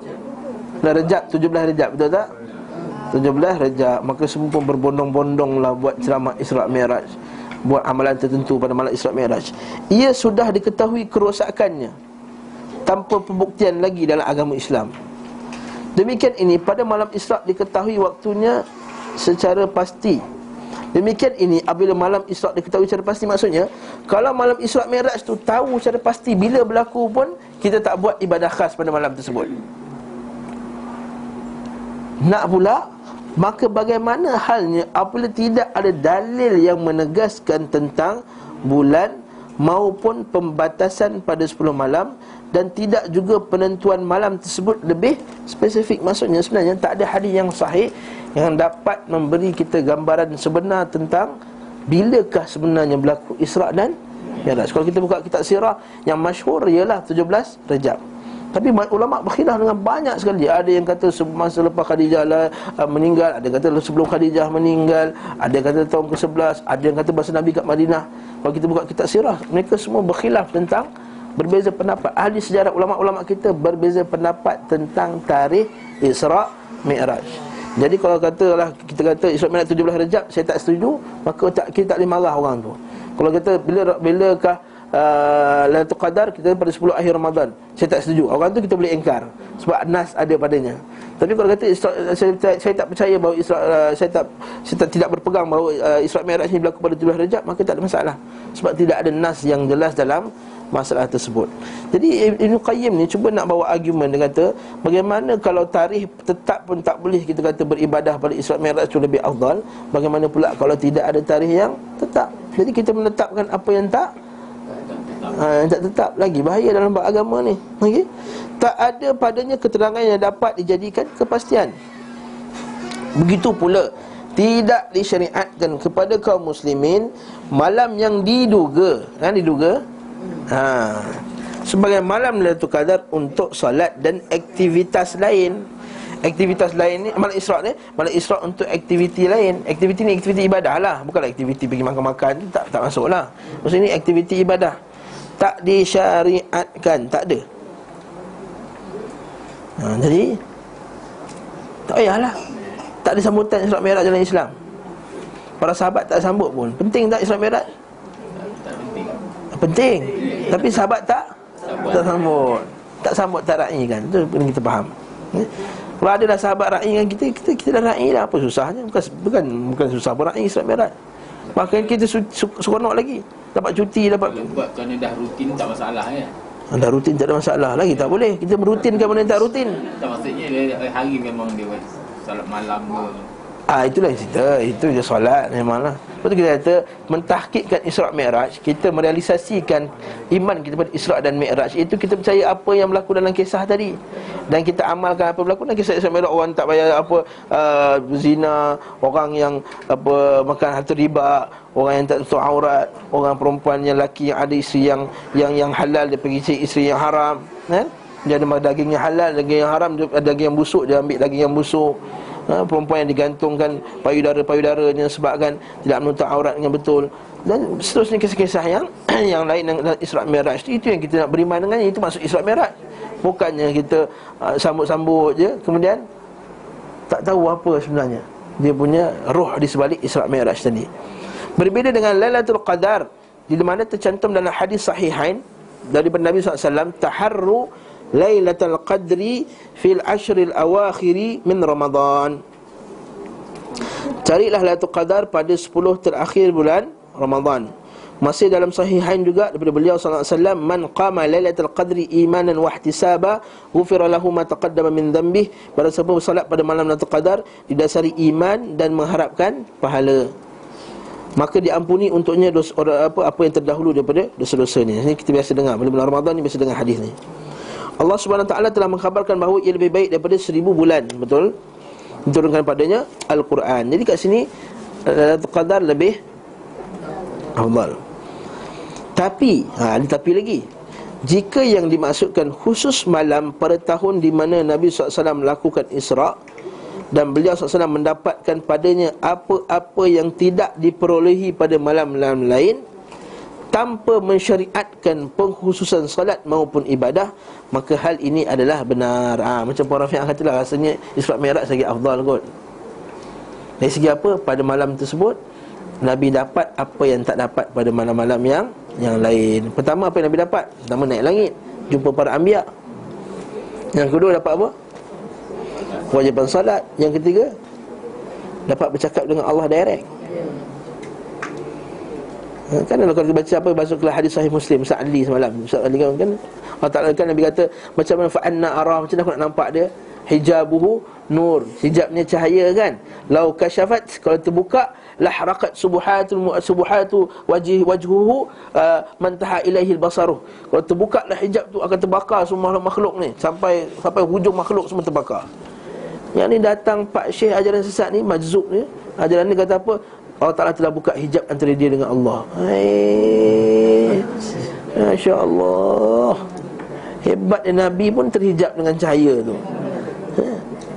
[SPEAKER 1] Bulan Rejab, 17 Rejab, betul tak? 17 Rejab, maka semua pun berbondong-bondong lah buat ceramah Isra Mi'raj Buat amalan tertentu pada malam Isra Mi'raj Ia sudah diketahui kerosakannya tanpa pembuktian lagi dalam agama Islam. Demikian ini pada malam Isra diketahui waktunya secara pasti. Demikian ini apabila malam Isra diketahui secara pasti maksudnya kalau malam Isra Mi'raj tu tahu secara pasti bila berlaku pun kita tak buat ibadah khas pada malam tersebut. Nak pula maka bagaimana halnya apabila tidak ada dalil yang menegaskan tentang bulan maupun pembatasan pada 10 malam dan tidak juga penentuan malam tersebut lebih spesifik maksudnya sebenarnya tak ada hadis yang sahih yang dapat memberi kita gambaran sebenar tentang bilakah sebenarnya berlaku Isra dan Mi'raj. Kalau kita buka kitab sirah yang masyhur ialah 17 Rejab. Tapi ulama berkhilaf dengan banyak sekali. Ada yang kata masa lepas Khadijah lah, uh, meninggal, ada yang kata sebelum Khadijah meninggal, ada yang kata tahun ke-11, ada yang kata bahasa Nabi kat Madinah. Kalau kita buka kitab sirah, mereka semua berkhilaf tentang berbeza pendapat ahli sejarah ulama-ulama kita berbeza pendapat tentang tarikh Isra Mi'raj. Jadi kalau katalah kita kata Isra Mi'raj 17 Rejab saya tak setuju, maka tak kita tak boleh marah orang tu. Kalau kata bila bilakah uh, Lailatul Qadar kita pada 10 akhir Ramadan. Saya tak setuju. Orang tu kita boleh engkar sebab nas ada padanya. Tapi kalau kata Isra, saya, saya, tak percaya bahawa Isra, uh, saya tak saya tak, tidak berpegang bahawa uh, Isra Mi'raj ini berlaku pada 17 Rejab, maka tak ada masalah. Sebab tidak ada nas yang jelas dalam masalah tersebut. Jadi Ibn Qayyim ni cuba nak bawa argumen dia kata bagaimana kalau tarikh tetap pun tak boleh kita kata beribadah pada Isra Mi'raj itu lebih afdal, bagaimana pula kalau tidak ada tarikh yang tetap. Jadi kita menetapkan apa yang tak ha, tak tetap lagi. Bahaya dalam agama ni. Okey. Tak ada padanya keterangan yang dapat dijadikan kepastian. Begitu pula tidak disyariatkan kepada kaum muslimin malam yang diduga. Kan diduga? Ha. Sebagai malam Lailatul Qadar untuk solat dan aktivitas lain. Aktivitas lain ni malam Isra ni malam Isra untuk aktiviti lain. Aktiviti ni aktiviti ibadah lah. Bukan aktiviti pergi makan-makan. Tak tak masuk lah maksud ni aktiviti ibadah tak disyariatkan. Tak ada. Ha, jadi tak payahlah. Tak ada sambutan Isra Mi'raj dalam Islam. Para sahabat tak sambut pun. Penting tak Mi'raj?
[SPEAKER 2] Tak penting.
[SPEAKER 1] Penting Tapi sahabat tak? Tak sambut. Tak sambut tak ra'i kan? Itu yang kita faham. Eh? Kalau ada dah sahabat ra'i kan kita Kita, kita dah ra'i lah. Apa susahnya? Bukan bukan, bukan susah pun Isra Mi'raj Bahkan kita su, su, seronok lagi Dapat cuti dapat
[SPEAKER 2] Kalau buat kerana dah rutin tak masalah ya.
[SPEAKER 1] Dah rutin tak ada masalah lagi Tak boleh Kita merutinkan benda yang tak rutin
[SPEAKER 2] Tak maksudnya hari memang dia salat malam ke.
[SPEAKER 1] Ah itulah yang cerita. Itu je solat memanglah. Lepas tu kita kata Mentahkikkan Isra' Mi'raj Kita merealisasikan Iman kita pada Isra' dan Mi'raj Itu kita percaya apa yang berlaku dalam kisah tadi. Dan kita amalkan apa berlaku dalam kisah Isra' Mi'raj. Orang tak bayar apa uh, Zina Orang yang apa Makan harta riba Orang yang tak tutup aurat Orang perempuan yang lelaki yang ada isteri yang Yang yang halal dia pergi cari isteri yang haram kan? Dia ada daging yang halal Daging yang haram dia, Daging yang busuk Dia ambil daging yang busuk ha, Perempuan yang digantungkan Payudara-payudaranya Sebabkan tidak menutup aurat dengan betul. Dan seterusnya kisah-kisah yang Yang lain yang Isra' Mi'raj itu, yang kita nak beriman dengannya Itu maksud Isra' Mi'raj. Bukannya kita uh, sambut-sambut je. Kemudian Tak tahu apa sebenarnya. Dia punya roh di sebalik Isra' Mi'raj tadi. Berbeza dengan Lailatul Qadar Di mana tercantum dalam hadis sahihain Daripada Nabi SAW Taharru Lailatul Qadri Fil ashril awakhiri min Ramadan. Carilah Lailatul Qadar pada 10 terakhir bulan Ramadan. Masih dalam sahihain juga daripada beliau sallallahu alaihi wasallam man qama lailatul qadri imanan wa ihtisaba ghufira lahu ma taqaddama min dhanbih. Pada siapa bersolat pada malam lailatul qadar didasari iman dan mengharapkan pahala. Maka diampuni untuknya dosa apa apa yang terdahulu daripada dosa-dosa ni. Ini kita biasa dengar. Bila bulan Ramadan ni biasa dengar hadis ni. Allah Subhanahu taala telah mengkhabarkan bahawa ia lebih baik daripada seribu bulan, betul? Diturunkan padanya Al-Quran. Jadi kat sini Lailatul Qadar lebih afdal. Tapi, ha, ada tapi lagi Jika yang dimaksudkan khusus malam pada tahun di mana Nabi SAW melakukan Isra' Dan beliau SAW mendapatkan padanya apa-apa yang tidak diperolehi pada malam-malam lain Tanpa mensyariatkan pengkhususan salat maupun ibadah Maka hal ini adalah benar ha, Macam Puan Rafiq katalah rasanya Isra' Mi'raj lagi afdal kot Dari segi apa? Pada malam tersebut Nabi dapat apa yang tak dapat pada malam-malam yang yang lain. Pertama apa yang Nabi dapat? Pertama naik langit, jumpa para anbiya. Yang kedua dapat apa? Kewajiban salat. Yang ketiga dapat bercakap dengan Allah direct. Kan kalau kita baca apa masuk ke hadis sahih Muslim Sa'li semalam Sa'li kan, kan? Allah Ta'ala kan Nabi kata macam mana fa'anna arah macam mana aku nak nampak dia? Hijabuhu nur hijabnya cahaya kan? Lau kasyafat kalau terbuka lahraqat subuhatul subuhatu wajh wajhuhu uh, mantaha ilaihi basaruh. Kalau terbuka lah hijab tu akan terbakar semua makhluk ni. Sampai sampai hujung makhluk semua terbakar. Yang ni datang Pak Syekh ajaran sesat ni majzub ni. Ajaran ni kata apa Allah Ta'ala telah buka hijab antara dia dengan Allah. Hai. Masya Allah Hebatnya Nabi pun terhijab dengan cahaya tu.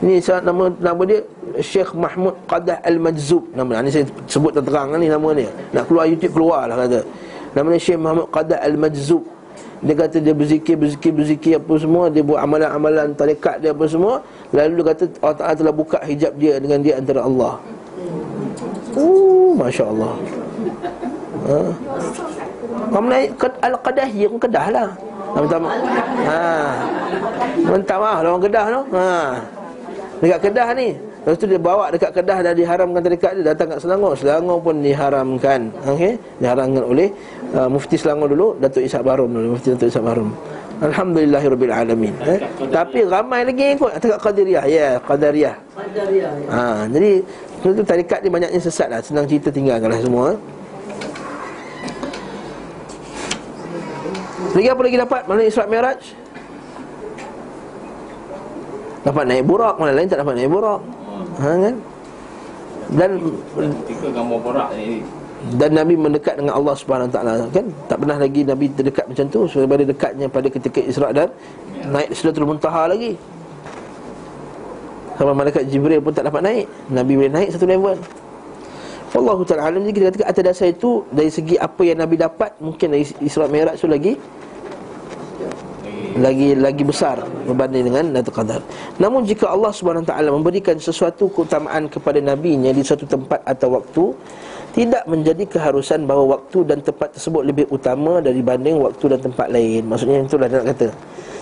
[SPEAKER 1] Ini nama nama dia Syekh Mahmud Qadah Al-Majzub nama ni saya sebut terang ni nama dia. Nak keluar YouTube keluar lah kata. Nama dia Syekh Mahmud Qadah Al-Majzub. Dia kata dia berzikir, berzikir, berzikir apa semua. Dia buat amalan-amalan tarekat dia apa semua. Lalu dia kata Allah Ta'ala telah buka hijab dia dengan dia antara Allah Uh, Masya Allah ha? Kamu Al-Qadah ya pun Kedah lah Minta maaf ha. Minta maaf lah orang Kedah tu ha. Dekat Kedah ni Lepas tu dia bawa dekat Kedah dan diharamkan tarikat dia datang kat Selangor. Selangor pun diharamkan. Okey, diharamkan oleh uh, Mufti Selangor dulu, Datuk Ishak Barum dulu, Mufti Datuk Ishak Barum. Alhamdulillahirabbil alamin. Eh? Tapi ramai lagi ikut dekat Qadariyah. Ya, yeah, Qadariyah. Qadariyah. Ha, jadi itu tarikat dia banyaknya sesat lah. Senang cerita tinggalkanlah semua. Eh? Lagi apa lagi dapat? Mana Isra' Mi'raj? Dapat naik burak Mana lain tak dapat naik burak ha, kan? Dan
[SPEAKER 2] Ketika gambar borak ni
[SPEAKER 1] dan Nabi mendekat dengan Allah Subhanahu Taala kan tak pernah lagi Nabi terdekat macam tu sebab dekatnya pada ketika Isra dan naik Sidratul Muntaha lagi sampai malaikat Jibril pun tak dapat naik Nabi boleh naik satu level Allah Ta'ala alam Jadi kita katakan atas dasar itu Dari segi apa yang Nabi dapat Mungkin dari Isra Mi'raj tu lagi lagi lagi besar berbanding dengan Lailatul Qadar. Namun jika Allah Subhanahu taala memberikan sesuatu keutamaan kepada nabinya di suatu tempat atau waktu, tidak menjadi keharusan bahawa waktu dan tempat tersebut lebih utama dari banding waktu dan tempat lain. Maksudnya itulah dia nak kata.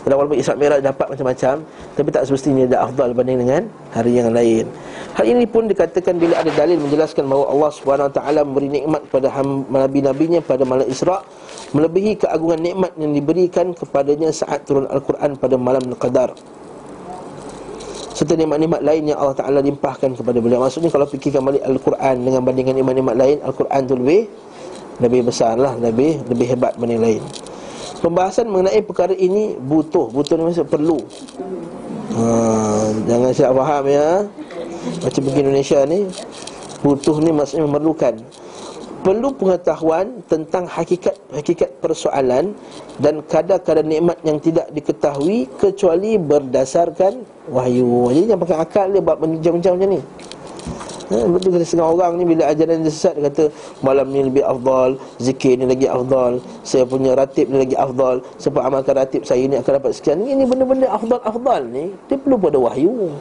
[SPEAKER 1] Dan walaupun Isra Mi'raj dapat macam-macam Tapi tak semestinya dia afdal berbanding dengan hari yang lain. Hal ini pun dikatakan bila ada dalil menjelaskan bahawa Allah SWT memberi nikmat kepada Nabi-Nabinya pada malam Isra' Melebihi keagungan nikmat yang diberikan kepadanya saat turun Al-Quran pada malam Al-Qadar. Serta nikmat-nikmat lain yang Allah Ta'ala limpahkan kepada beliau. Maksudnya kalau fikirkan balik Al-Quran dengan bandingkan nikmat-nikmat lain Al-Quran tu lebih lebih besar lah, lebih, lebih hebat berbanding lain Pembahasan mengenai perkara ini butuh Butuh ni maksud perlu. Ha, Jangan silap faham ya. Macam pergi Indonesia ni Butuh ni maksudnya memerlukan. Perlu pengetahuan tentang hakikat hakikat persoalan Dan kadar-kadar nikmat yang tidak diketahui Kecuali berdasarkan wahyu. Jadi jangan pakai akal dia buat macam-macam macam ni Betul kata setengah orang ni bila ajaran dia sesat dia kata malam ni lebih afdal, zikir ni lagi afdal, saya punya ratib ni lagi afdal, sebab amalkan ratib saya ni akan dapat sekian. Ini benda-benda afdal-afdal ni dia perlu pada wahyu.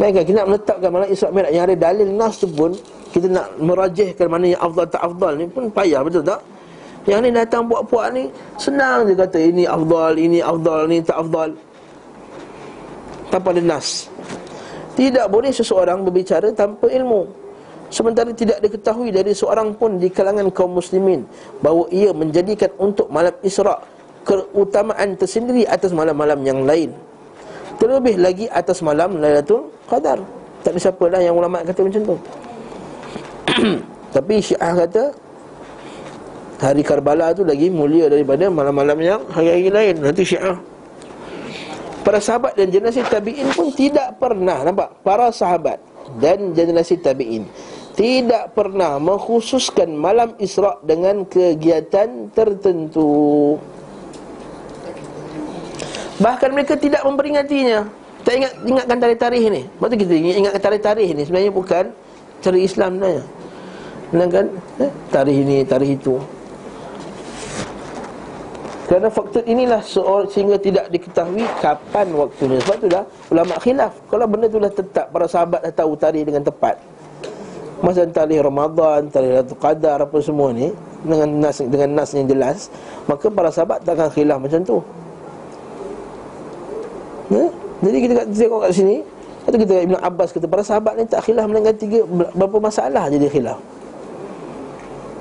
[SPEAKER 1] Baiklah kita nak meletakkan malam Isra Mi'raj yang ada dalil nas tu pun kita nak merajihkan mana yang afdal tak afdal ni pun payah betul tak? Yang ni datang puak-puak ni senang je kata ini afdal, ini afdal, ini tak afdal. Tanpa ada nas. Tidak boleh seseorang berbicara tanpa ilmu. Sementara tidak diketahui dari seorang pun di kalangan kaum muslimin Bahawa ia menjadikan untuk malam Isra' Keutamaan tersendiri atas malam-malam yang lain. Terlebih lagi atas malam Lailatul Qadar. Tak ada siapa lah yang ulama' kata macam tu. Tapi Syiah kata Hari Karbala tu lagi mulia daripada malam-malam yang hari-hari lain. Nanti Syiah Para sahabat dan generasi tabi'in pun tidak pernah Nampak? Para sahabat dan generasi tabi'in Tidak pernah mengkhususkan malam Isra' dengan kegiatan tertentu. Bahkan mereka tidak memperingatinya. Tak ingat ingatkan tarikh-tarikh ni. Sebab tu kita ingat, ingatkan tarikh-tarikh ni Sebenarnya bukan cara Islam sebenarnya. Menangkan eh, tarikh ini, tarikh itu kerana faktor inilah seorang sehingga tidak diketahui kapan waktunya. Sebab tu dah ulama khilaf. Kalau benda tu dah tetap para sahabat dah tahu tarikh dengan tepat. Masa tarikh Ramadan, tarikh Lailatul Qadar apa semua ni dengan nas dengan nas yang jelas, maka para sahabat tak akan khilaf macam tu. Ya? Jadi kita tengok kat sini Kata kita Ibn Abbas kata Para sahabat ni tak khilaf Melanggar tiga Berapa masalah jadi khilaf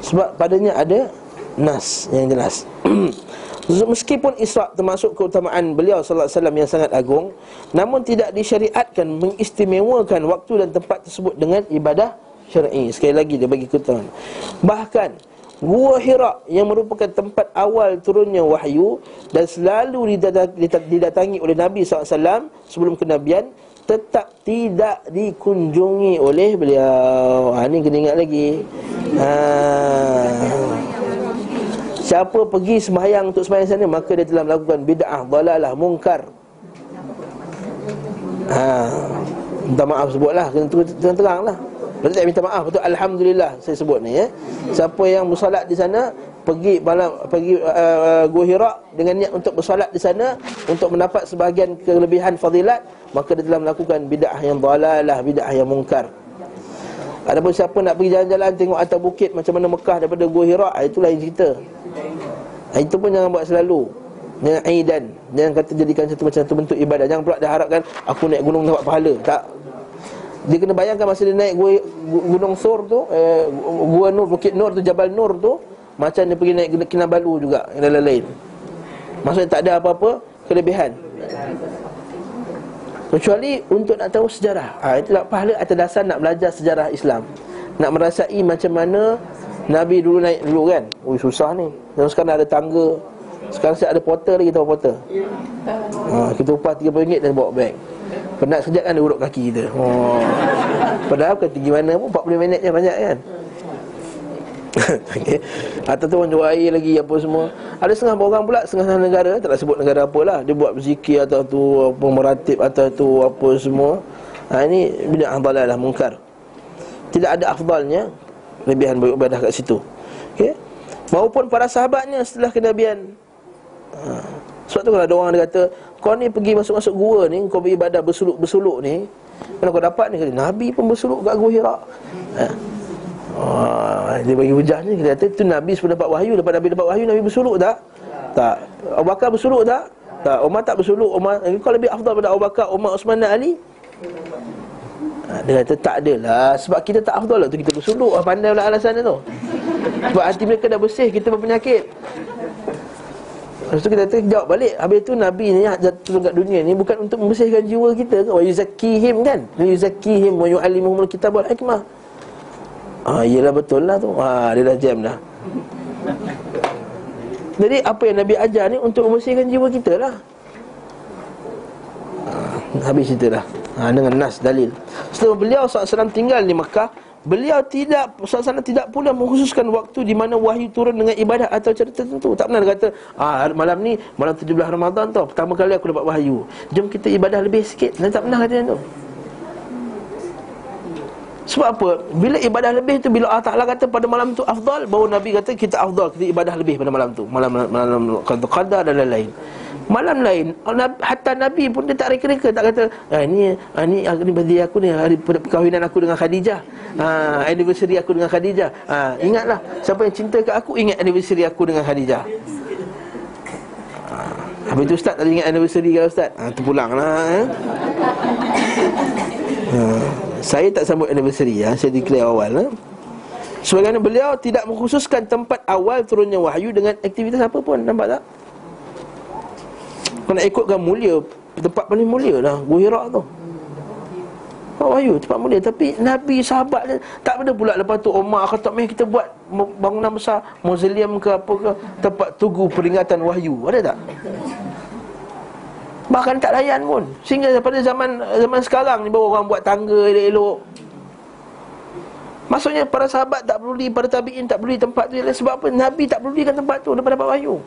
[SPEAKER 1] Sebab padanya ada Nas yang jelas Meskipun Isra' termasuk keutamaan beliau sallallahu alaihi wasallam yang sangat agung, namun tidak disyariatkan mengistimewakan waktu dan tempat tersebut dengan ibadah syar'i. Sekali lagi dia bagi keutamaan. Bahkan Gua Hira yang merupakan tempat awal turunnya wahyu dan selalu didatangi oleh Nabi SAW sebelum kenabian tetap tidak dikunjungi oleh beliau. Ha, ini kena ingat lagi. Ha. Siapa pergi sembahyang untuk sembahyang sana Maka dia telah melakukan bid'ah, dalalah, mungkar ha, Minta maaf sebutlah, kena terang lah Berarti tak minta maaf, betul? Alhamdulillah saya sebut ni ya. Siapa yang bersolat di sana Pergi malam pergi uh, uh, dengan niat untuk bersolat di sana Untuk mendapat sebahagian kelebihan fadilat Maka dia telah melakukan bid'ah yang dalalah, bid'ah yang mungkar Adapun siapa nak pergi jalan-jalan tengok atas bukit macam mana Mekah daripada Gua Hira, ah, itu lain cerita. Ha, itu pun jangan buat selalu. Jangan aidan. Jangan kata jadikan satu macam satu bentuk ibadah. Jangan pula dah harapkan aku naik gunung dapat pahala. Tak. Dia kena bayangkan masa dia naik gua, gunung Sur tu, eh, Gua Nur, Bukit Nur tu, Jabal Nur tu, macam dia pergi naik Kinabalu juga, yang lain-lain. Maksudnya tak ada apa-apa kelebihan. Kecuali untuk nak tahu sejarah. Ha, Itulah pahala atas dasar nak belajar sejarah Islam. Nak merasai macam mana Nabi dulu naik dulu kan? Ui susah ni. Dan sekarang ada tangga. Sekarang saya ada porter lagi tahu porter ha, Kita upah RM30 dan bawa beg. Penat sekejap kan dia urut kaki kita. Oh. Padahal kata gimana pun 40 minit je banyak kan okay. Atau tu orang jual air lagi apa semua Ada setengah orang pula Setengah negara Tak nak sebut negara apa lah Dia buat berzikir atau tu Apa meratib atau tu Apa semua ha, Ini bid'ah dalalah mungkar Tidak ada afdalnya Lebihan beribadah kat situ okay. Maupun para sahabatnya Setelah kenabian ha. Sebab tu kalau ada orang dia kata Kau ni pergi masuk-masuk gua ni Kau beribadah bersuluk-bersuluk ni Kalau kau dapat ni Nabi pun bersuluk kat gua Hira ha. Oh, dia bagi hujah ni Dia kata tu Nabi sebelum dapat wahyu Lepas Nabi dapat wahyu Nabi bersuluk tak? Tak. Abu Bakar bersuluk tak? Tak. Umar tak bersuluk. Umar Kau lebih afdal pada Abu Bakar Umar Osman dan Ali? Ha, Dia kata tak adalah. Sebab kita tak afdal lah tu kita bersuluk. Ah, Pandai pula alasan dia tu. Sebab hati mereka dah bersih Kita berpenyakit Lepas tu kita kata jawab balik. Habis tu Nabi ni turun kat dunia ni Bukan untuk membersihkan jiwa kita ke? Wa yuzakihim kan? Wa yuzakihim Wa yu'alimuhumul kitab wal hikmah Ah, iyalah betul lah tu. Ha, dia dah jam dah. Jadi apa yang Nabi ajar ni untuk membersihkan jiwa kita lah. Ha, habis cerita dah. Ha, dengan nas dalil. Setelah beliau SAW tinggal di Mekah, beliau tidak SAW tidak pula mengkhususkan waktu di mana wahyu turun dengan ibadah atau cara tertentu. Tak pernah dia kata, ah malam ni malam 17 Ramadan tau, pertama kali aku dapat wahyu. Jom kita ibadah lebih sikit. Dia tak pernah kata macam tu. Sebab apa? Bila ibadah lebih tu bila Allah Taala kata pada malam tu afdal, baru Nabi kata kita afdal kita ibadah lebih pada malam tu. Malam malam qadar dan lain-lain. Malam lain hatta Nabi pun dia tak reka-reka tak kata ah, ini ah, ini ini bagi aku ni hari perkahwinan aku dengan Khadijah. Ah, anniversary aku dengan Khadijah. Ah, ingatlah siapa yang cinta kat aku ingat anniversary aku dengan Khadijah. Ah, habis tu ustaz tak ingat anniversary ke ustaz? Ah, terpulanglah eh. Ah. Saya tak sambut anniversary ya, saya declare awal ha? Sebagaimana beliau tidak mengkhususkan tempat awal turunnya wahyu dengan aktivitas apa pun Nampak tak? Kena ikutkan mulia Tempat paling mulia lah Guhirak tu Oh, wahyu tempat mulia Tapi Nabi sahabat dia Tak ada pula lepas tu Omar kata kita buat bangunan besar Mausoleum ke apa ke Tempat tugu peringatan wahyu Ada tak? Bahkan tak layan pun. Sehingga pada zaman zaman sekarang ni Baru orang buat tangga elok-elok. Maksudnya para sahabat tak peduli Para tabi'in tak peduli tempat tu. Sebab apa? Nabi tak pedulikan tempat tu Lepas dapat wahyu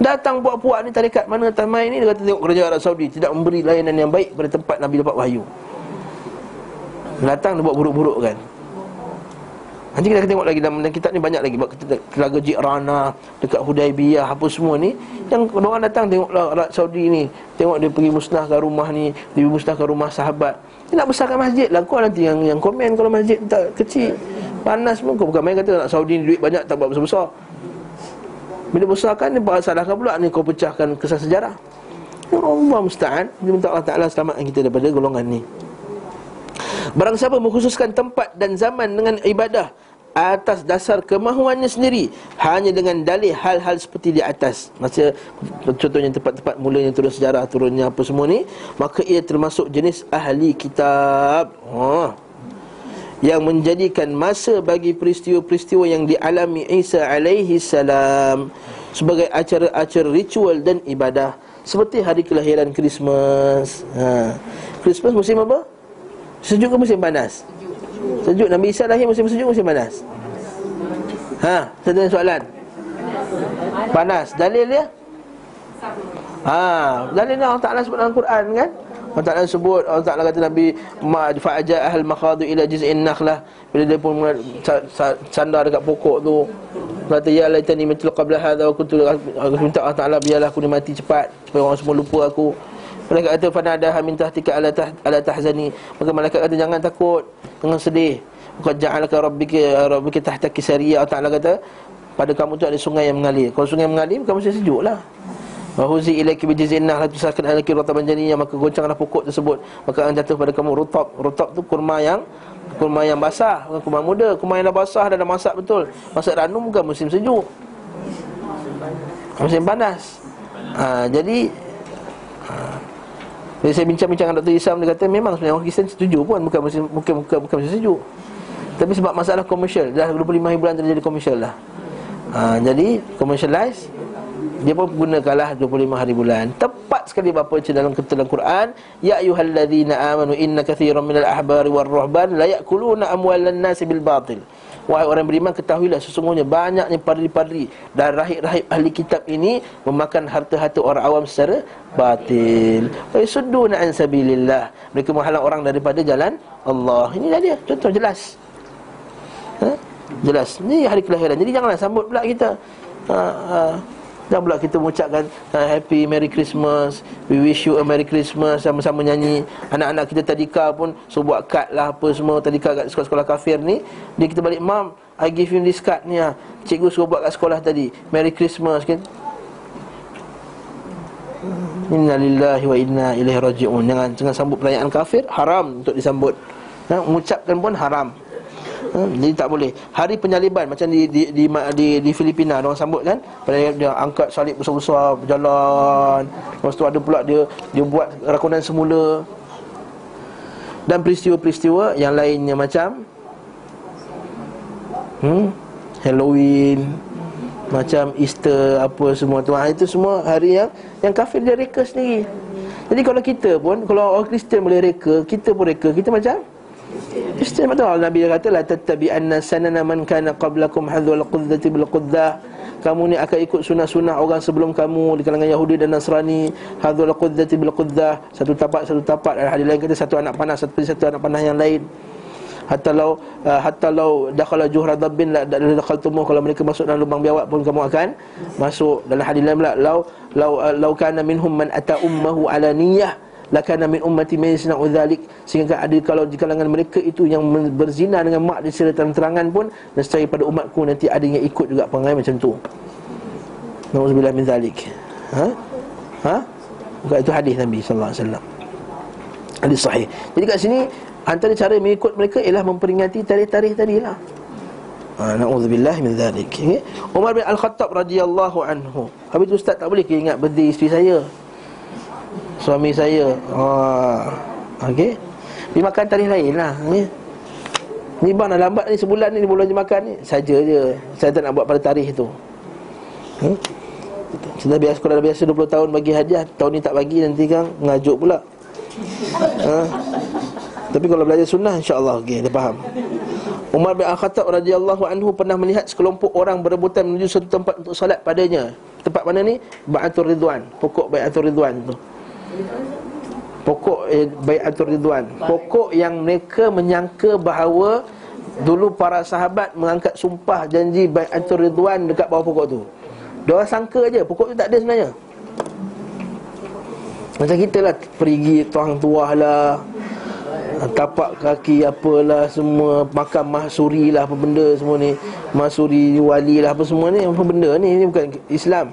[SPEAKER 1] Datang puak-puak ni tarikat mana Tamai ni Dia kata tengok kerajaan Arab Saudi Tidak memberi layanan yang baik Pada tempat Nabi dapat wahyu. Datang dia buat buruk-buruk kan Nanti kita akan tengok lagi dalam kitab ni banyak lagi. Telaga Ji'rana dekat Hudaibiyah apa semua ni. Yang orang datang tengoklah Arab Saudi ni. Tengok dia pergi musnahkan rumah ni dia musnahkan rumah sahabat. Dia nak besarkan masjid lah. Kau nanti yang yang komen kalau masjid tak kecil. Panas pun kau. Bukan main kata nak Saudi ni duit banyak tak buat besar-besar. Bila besarkan dia salahkan pula ni kau pecahkan kesah sejarah. Allah musta'an. Dia minta Allah Ta'ala selamatkan kita daripada golongan ni. Barang siapa mengkhususkan tempat dan zaman dengan ibadah atas dasar kemahuannya sendiri hanya dengan dalih hal-hal seperti di atas masa contohnya tempat-tempat mulanya turun sejarah turunnya apa semua ni maka ia termasuk jenis ahli kitab oh. yang menjadikan masa bagi peristiwa-peristiwa yang dialami Isa alaihi salam sebagai acara-acara ritual dan ibadah seperti hari kelahiran Christmas ha. Christmas musim apa? Sejuk ke musim panas? Sejuk. Nabi Isa lahir musim sejuk musim panas? Ha, tanya soalan. Panas. Dalil dia? Ha, dalil dia Allah Taala sebut dalam Quran kan? Allah Ta'ala sebut Allah Ta'ala kata Nabi fa'aja ahal makhadu ila jiz'in nakhlah bila dia pun sandar dekat pokok tu kata ya laitani mitul qabla hadha kuntu minta Allah Ta'ala biarlah aku ni mati cepat supaya orang semua lupa aku Malaikat kata fana ada min tahtika ala tah ala tahzani. Maka malaikat kata jangan takut, jangan sedih. Qad ja'alaka rabbika rabbika tahta kisariya. Allah Taala kata pada kamu tu ada sungai yang mengalir. Kalau sungai mengalir kamu mesti sejuklah. Wa huzi ilaiki bi jizinnah la tusakan alaki rutaban janiyah maka goncanglah pokok tersebut maka akan jatuh pada kamu rutab. Rutab tu kurma yang kurma yang basah, bukan kurma muda, kurma yang dah basah dah dah masak betul. Masak ranum bukan musim sejuk. Musim panas. Ha, jadi ha, bila saya bincang-bincang dengan Dr. Isam Dia kata memang sebenarnya orang Kristian setuju pun Bukan musim, bukan, bukan, bukan musim sejuk. Tapi sebab masalah komersial Dah 25 bulan terjadi komersial lah ha, Jadi commercialize Dia pun gunakanlah 25 hari bulan. Tepat sekali bapa baca dalam ketulan Quran Ya ayuhalladzina amanu inna kathiran minal ahbari war ruhban La yakuluna amwalan nasi bil batil Wahai orang beriman ketahuilah sesungguhnya banyaknya padri-padri dan rahib-rahib ahli kitab ini memakan harta-harta orang awam secara batil. Wa yasudduna an sabilillah. Mereka menghalang orang daripada jalan Allah. Inilah dia contoh jelas. Ha? Jelas. Ini hari kelahiran. Jadi janganlah sambut pula kita. Ha, ha. Dan pula kita mengucapkan uh, Happy Merry Christmas. We wish you a Merry Christmas. Sama-sama nyanyi. Anak-anak kita tadika pun So buat kad lah apa semua Tadika kat sekolah-sekolah kafir ni. Dia kita balik Mam I give you this card ni lah Cikgu suruh buat kat sekolah tadi Merry Christmas kan? Inna lillahi wa inna ilaihi raji'un. Jangan, jangan sambut perayaan kafir. Haram untuk disambut. Ha, Mengucapkan pun haram Hmm, jadi tak boleh. Hari penyaliban macam di di di di, di Filipina orang sambut kan. Pada dia angkat salib besar-besar berjalan. Lepas tu ada pula dia dia buat rakunan semula. Dan peristiwa-peristiwa yang lainnya macam hmm, Halloween macam Easter apa semua tu. Ha, itu semua hari yang yang kafir dia reka sendiri. Jadi kalau kita pun kalau orang Kristian boleh reka, kita pun reka, kita macam Istimah tu Nabi kata la tattabi'anna sanana man kana qablakum hadhul qudzati bil quddah kamu ni akan ikut sunah-sunah orang sebelum kamu di kalangan Yahudi dan Nasrani. Hadhul qudzati bil quddah satu tapak satu tapak. Ada hadis lain kata satu anak panah satu satu anak panah yang lain. Hatta law uh, hatta law dakhala juhra dabbin la dakhaltumuh. Kalau mereka masuk dalam lubang biawak pun kamu akan masuk. Dalam hadis lain pula law law uh, law kana minhum man ata ummuhu ala niyyah lakana min ummati man yasna'u dzalik sehingga ada kalau di kalangan mereka itu yang berzina dengan mak di secara terang-terangan pun nescaya pada umatku nanti ada yang ikut juga perangai macam tu. Nauzubillah min dzalik ha? Ha? Bukan itu hadis Nabi sallallahu alaihi wasallam. Hadis sahih. Jadi kat sini antara cara mengikut mereka ialah memperingati tarikh-tarikh tadi lah Ha, Na'udzubillah min dhalik. Okay? Umar bin Al-Khattab radhiyallahu anhu. Habis tu ustaz tak boleh ke ingat birthday isteri saya suami saya. Ha. Okey. Pergi makan tarikh lain lah ni. Ni bang dah lambat ni sebulan ni bulan je makan ni. Saja je. Saya tak nak buat pada tarikh tu. Hmm? Kita biasa sekolah dah biasa 20 tahun bagi hadiah, tahun ni tak bagi nanti kan ngajuk pula. Ha? Tapi kalau belajar sunnah insya-Allah okey, dia faham. Umar bin Al-Khattab radhiyallahu anhu pernah melihat sekelompok orang berebutan menuju satu tempat untuk solat padanya. Tempat mana ni? Bai'atul Ridwan, pokok Bai'atul Ridwan tu. Pokok eh, Bayatul Ridwan. Pokok yang mereka menyangka bahawa Dulu para sahabat mengangkat sumpah janji Bayatul Ridwan dekat bawah pokok tu. Dia sangka aja pokok tu tak ada sebenarnya. Macam kita lah Perigi tuang tuah lah Tapak kaki apalah semua Makan mahsuri lah apa benda semua ni. Mahsuri wali lah apa semua ni Apa benda ni, ini bukan Islam.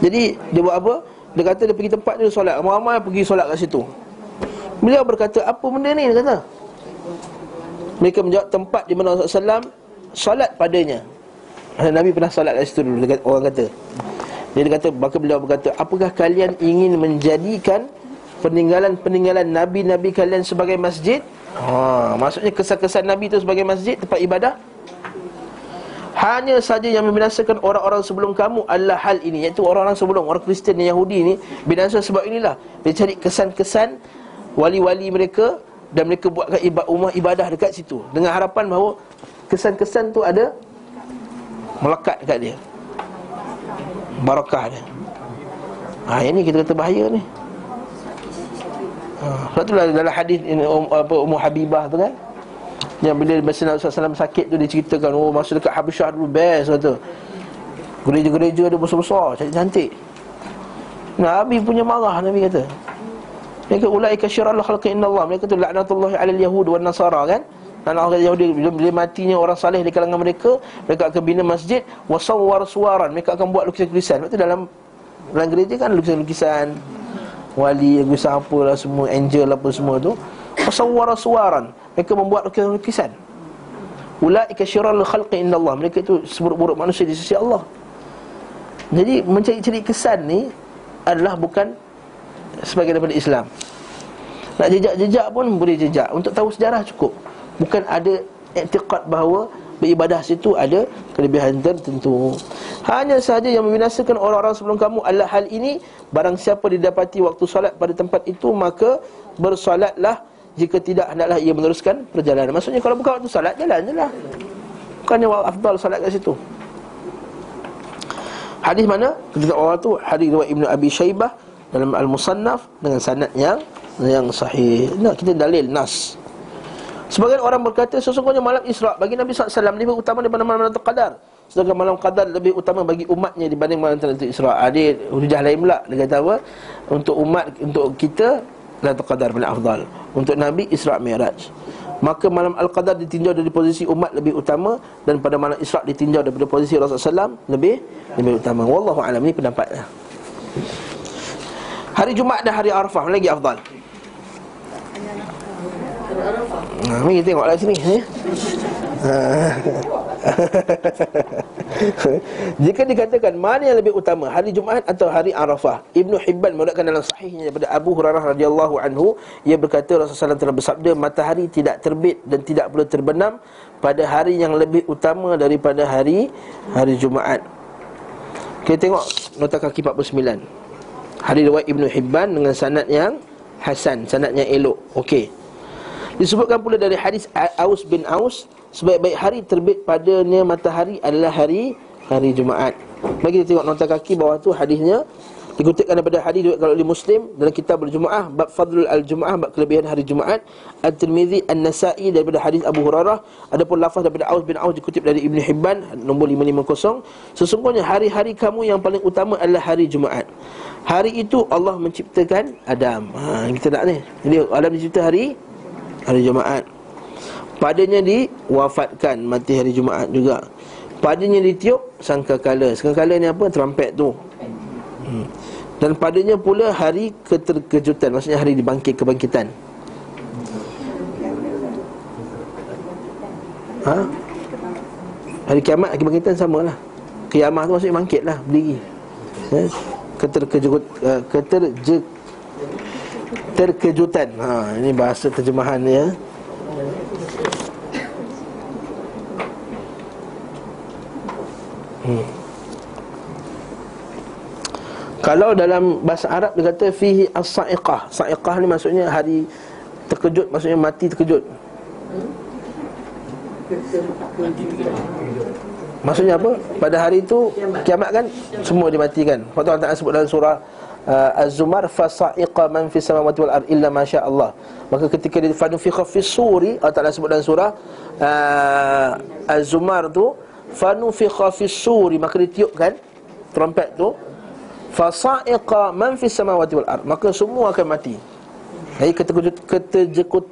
[SPEAKER 1] Jadi dia buat apa? Dia kata dia pergi tempat tu solat. Ramai-ramai pergi solat kat situ. Beliau berkata apa benda ni? Dia kata. Mereka menjawab tempat di mana Rasulullah SAW Solat padanya. Nabi pernah solat kat situ dulu Orang kata. Dia kata Maka beliau berkata Apakah kalian ingin menjadikan Peninggalan-peninggalan Nabi-Nabi kalian sebagai masjid? Ha, Maksudnya kesan-kesan Nabi itu sebagai masjid Tempat ibadah hanya saja yang membinasakan orang-orang sebelum kamu adalah hal ini Iaitu orang-orang sebelum, orang Kristian dan Yahudi ini Binasa sebab inilah. Dia cari kesan-kesan wali-wali mereka Dan mereka buatkan ibadah, ibadah dekat situ Dengan harapan bahawa kesan-kesan tu ada Melekat dekat dia. Barakah dia. Ha, ini kita kata bahaya ni. Ha, Sebab tu dalam hadis um, Ummu Habibah tu kan yang bila masa Nabi SAW sakit tu dia ceritakan Oh masa dekat Habsyah dulu best kata. Gereja-gereja dia besar-besar Cantik-cantik Nabi punya marah Nabi kata. Mereka ulaika syirallah khalqi inna Allah Mereka tu laknatullahi ala yahud wa nasara kan? Dan orang Yahudi bila, bila matinya orang saleh di kalangan mereka Mereka akan bina masjid Wasawwar suaran Mereka akan buat lukisan-lukisan. Sebab tu dalam Dalam gereja kan lukisan-lukisan. Wali, lukisan apa lah semua Angel apa semua tu. Wasawwar suaran mereka membuat lukisan-lukisan Ulaika syirrul khalqi Allah. Mereka itu seburuk-buruk manusia di sisi Allah. Jadi mencari-cari kesan ni Adalah bukan Sebagai daripada Islam. Nak jejak-jejak pun boleh jejak. Untuk tahu sejarah cukup. Bukan ada Iktiqat bahawa beribadah situ ada kelebihan tertentu. Hanya sahaja yang membinasakan orang-orang sebelum kamu adalah hal ini. Barang siapa didapati waktu solat pada tempat itu maka bersolatlah jika tidak hendaklah ia meneruskan perjalanan. Maksudnya kalau bukan waktu solat jalan je lah. Bukannya afdal solat kat situ. Hadis mana? Ketika orang tu hadis riwayat Ibnu Abi Syaibah dalam Al-Musannaf dengan sanad yang yang sahih. Nak kita dalil nas. Sebagian orang berkata sesungguhnya malam Isra bagi Nabi SAW lebih utama daripada malam Lailatul Qadar. Sedangkan malam Qadar lebih utama bagi umatnya dibanding malam Lailatul Isra. Ada hujah lain pula dia kata apa? Untuk umat untuk kita Lailatul Qadar paling afdal. Untuk Nabi Isra Mi'raj. Maka malam Al-Qadar ditinjau dari posisi umat lebih utama dan pada malam Isra ditinjau daripada posisi Rasulullah SAW lebih lebih utama. Wallahu a'lam ini pendapatnya. Hari Jumaat dan hari Arafah lagi afdal. Ha, kita tengoklah sini ha. Jika dikatakan mana yang lebih utama Hari Jumaat atau hari Arafah? Ibnu Hibban mengatakan dalam sahihnya Daripada Abu Hurairah radhiyallahu anhu Ia berkata Rasulullah telah bersabda Matahari tidak terbit dan tidak perlu terbenam Pada hari yang lebih utama daripada hari Hari Jumaat. Kita tengok nota kaki 49 Hari riwayat Ibnu Hibban dengan sanad yang Hasan, sanad yang elok. Okey Disebutkan pula dari hadis Aus bin Aus Sebaik-baik hari terbit padanya matahari adalah hari hari Jumaat. Bagi kita tengok nota kaki bawah tu hadisnya Dikutipkan daripada hadis kalau oleh Muslim dalam kitab Al-Jumu'ah bab Fadlul Al-Jumu'ah bab kelebihan hari Jumaat. At-Tirmizi An-Nasa'i daripada hadis Abu Hurairah. Adapun lafaz daripada Aus bin Aus dikutip dari Ibnu Hibban nombor 550 sesungguhnya hari-hari kamu yang paling utama adalah hari Jumaat. Hari itu Allah menciptakan Adam. Ha, Kita nak ni. Jadi Adam dicipta hari hari Jumaat Padanya diwafatkan mati hari Jumaat juga Padanya ditiup sangkakala Sangkakala ni apa? Terampet tu hmm. Dan padanya pula hari keterkejutan Maksudnya hari dibangkit kebangkitan Ha? Hari kiamat, kebangkitan sama lah Kiamat tu maksudnya bangkit lah Berdiri ha? Keterkejut uh, terkejutan. Ha ini bahasa terjemahan ya. Hmm. Kalau dalam bahasa Arab dia kata fihi as-sa'iqah. Sa'iqah ni maksudnya hari terkejut maksudnya mati terkejut. Maksudnya apa? Pada hari itu kiamat kan semua dimatikan. Waktu Allah Taala sebut dalam surah uh, Az-Zumar fasa'iqa man fis samawati wal illa ma Allah. Maka ketika dia fanufikha fis suri Allah Taala sebut dalam surah uh, Az-Zumar tu fanufikha fis suri maka ditiupkan trompet tu fasa'iqa man fis samawati wal maka semua akan mati. Jadi keterkejut keterjekut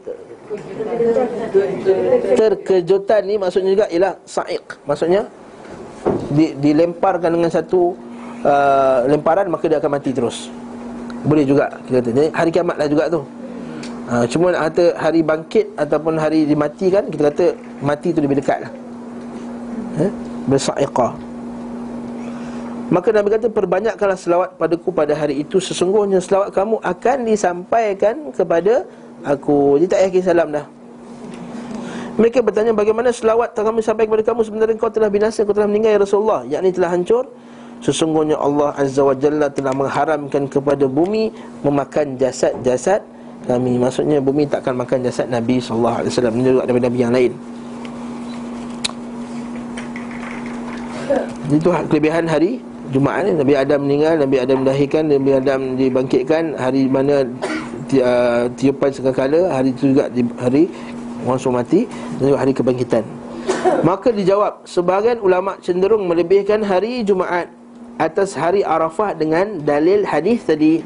[SPEAKER 1] terkejutan ni maksudnya juga ialah sa'iq maksudnya di, dilemparkan dengan satu uh, lemparan maka dia akan mati terus. Boleh juga kita kata. Jadi hari kiamat lah juga tu. Uh, cuma nak kata hari bangkit ataupun hari dimatikan kita kata mati tu lebih dekat lah. Eh? Maka Nabi kata perbanyakkanlah selawat padaku pada hari itu Sesungguhnya selawat kamu akan disampaikan kepada aku Jadi tak yakin salam dah Mereka bertanya bagaimana selawat kami sampai kepada kamu Sebenarnya kau telah binasa, kau telah meninggal ya Rasulullah Yakni telah hancur Sesungguhnya Allah Azza wa Jalla telah mengharamkan kepada bumi Memakan jasad-jasad kami. Maksudnya bumi takkan makan jasad Nabi SAW juga daripada Nabi yang lain. Itu kelebihan hari Jumaat ni. Nabi Adam meninggal Nabi Adam dilahirkan Nabi Adam dibangkitkan. Hari mana uh, tiupan sekakala Hari itu juga di, hari Orang semua mati juga hari kebangkitan. Maka dijawab Sebahagian ulama cenderung melebihkan hari Jumaat atas hari Arafah dengan dalil hadis tadi.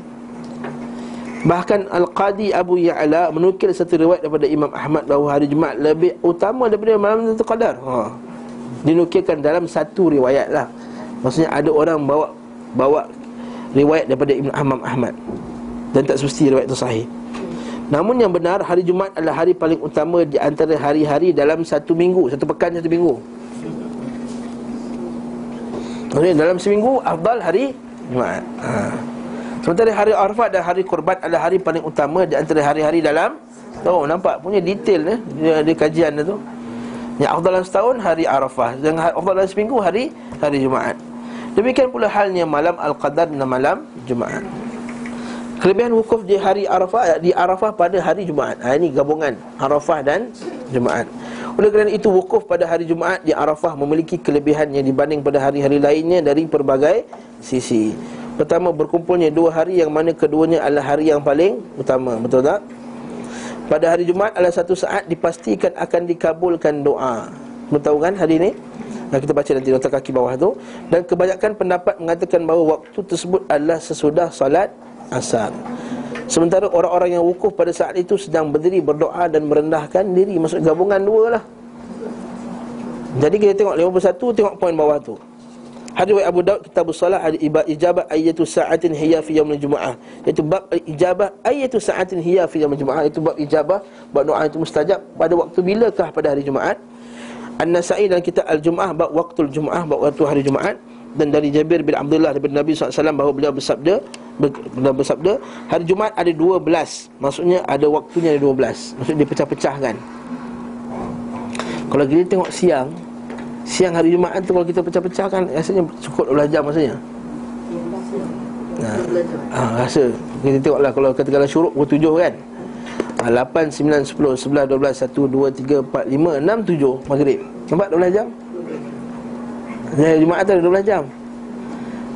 [SPEAKER 1] Bahkan Al-Qadi Abu Ya'la menukil satu riwayat daripada Imam Ahmad bahawa hari Jumaat lebih utama daripada malam Lailatul Qadar. Ha. Dinukilkan dalam satu riwayat lah. Maksudnya ada orang bawa bawa riwayat daripada Imam Ahmad. Dan tak semesti riwayat itu sahih. Namun yang benar hari Jumaat adalah hari paling utama di antara hari-hari dalam satu minggu, satu pekan satu minggu. Maksudnya dalam seminggu Afdal hari Jumaat. Ha. Sementara hari Arafat dan hari Kurban adalah hari paling utama Di antara hari-hari dalam Tahu nampak punya detail eh? dia, dia kajian tu. Yang afdal dalam setahun hari Arafah. Yang afdal dalam seminggu hari hari Jumaat. Demikian pula halnya malam Al-Qadar dan malam Jumaat. Kelebihan wukuf di hari Arafah Di Arafah pada hari Jumaat. Ha, Ini gabungan Arafah dan Jumaat Oleh kerana itu wukuf pada hari Jumaat Di Arafah memiliki kelebihan yang dibanding pada hari-hari lainnya Dari pelbagai sisi Pertama berkumpulnya dua hari yang mana keduanya adalah hari yang paling utama Betul tak? Pada hari Jumaat adalah satu saat dipastikan akan dikabulkan doa Kamu kan hari ini? Nah, kita baca nanti nota kaki bawah tu Dan kebanyakan pendapat mengatakan bahawa waktu tersebut adalah sesudah salat asar Sementara orang-orang yang wukuf pada saat itu sedang berdiri berdoa dan merendahkan diri. Maksud gabungan dua lah. Jadi kita tengok 51, tengok poin bawah tu. Hadis Abu Daud kitab salat hadis ijabah ayatu sa'atin hiya fi yaumil jumuah. Iaitu bab ijabah ayatu sa'atin hiya fi yaumil jumuah. Itu bab ijabah bab doa itu mustajab pada waktu bilakah pada hari Jumaat. An-Nasa'i dan kitab Al-Jumuah bab waktu Jumaah bab waktu hari Jumaat dan dari Jabir bin Abdullah daripada Nabi SAW bahawa beliau bersabda beliau bersabda hari Jumaat ada 12 maksudnya ada waktunya ada 12 maksudnya dipecah-pecahkan kalau kita tengok siang Siang hari Jumaat tu kalau kita pecah-pecahkan Rasanya cukup 12 jam maksudnya. Ha, ha, rasa. Kita tengoklah kalau katakanlah syuruk pukul 7 kan ha, 8, 9, 10, 11, 12, 1, 2, 3, 4, 5, 6, 7 Maghrib. Nampak 12 jam? Ya, Jumaat ada 12 jam.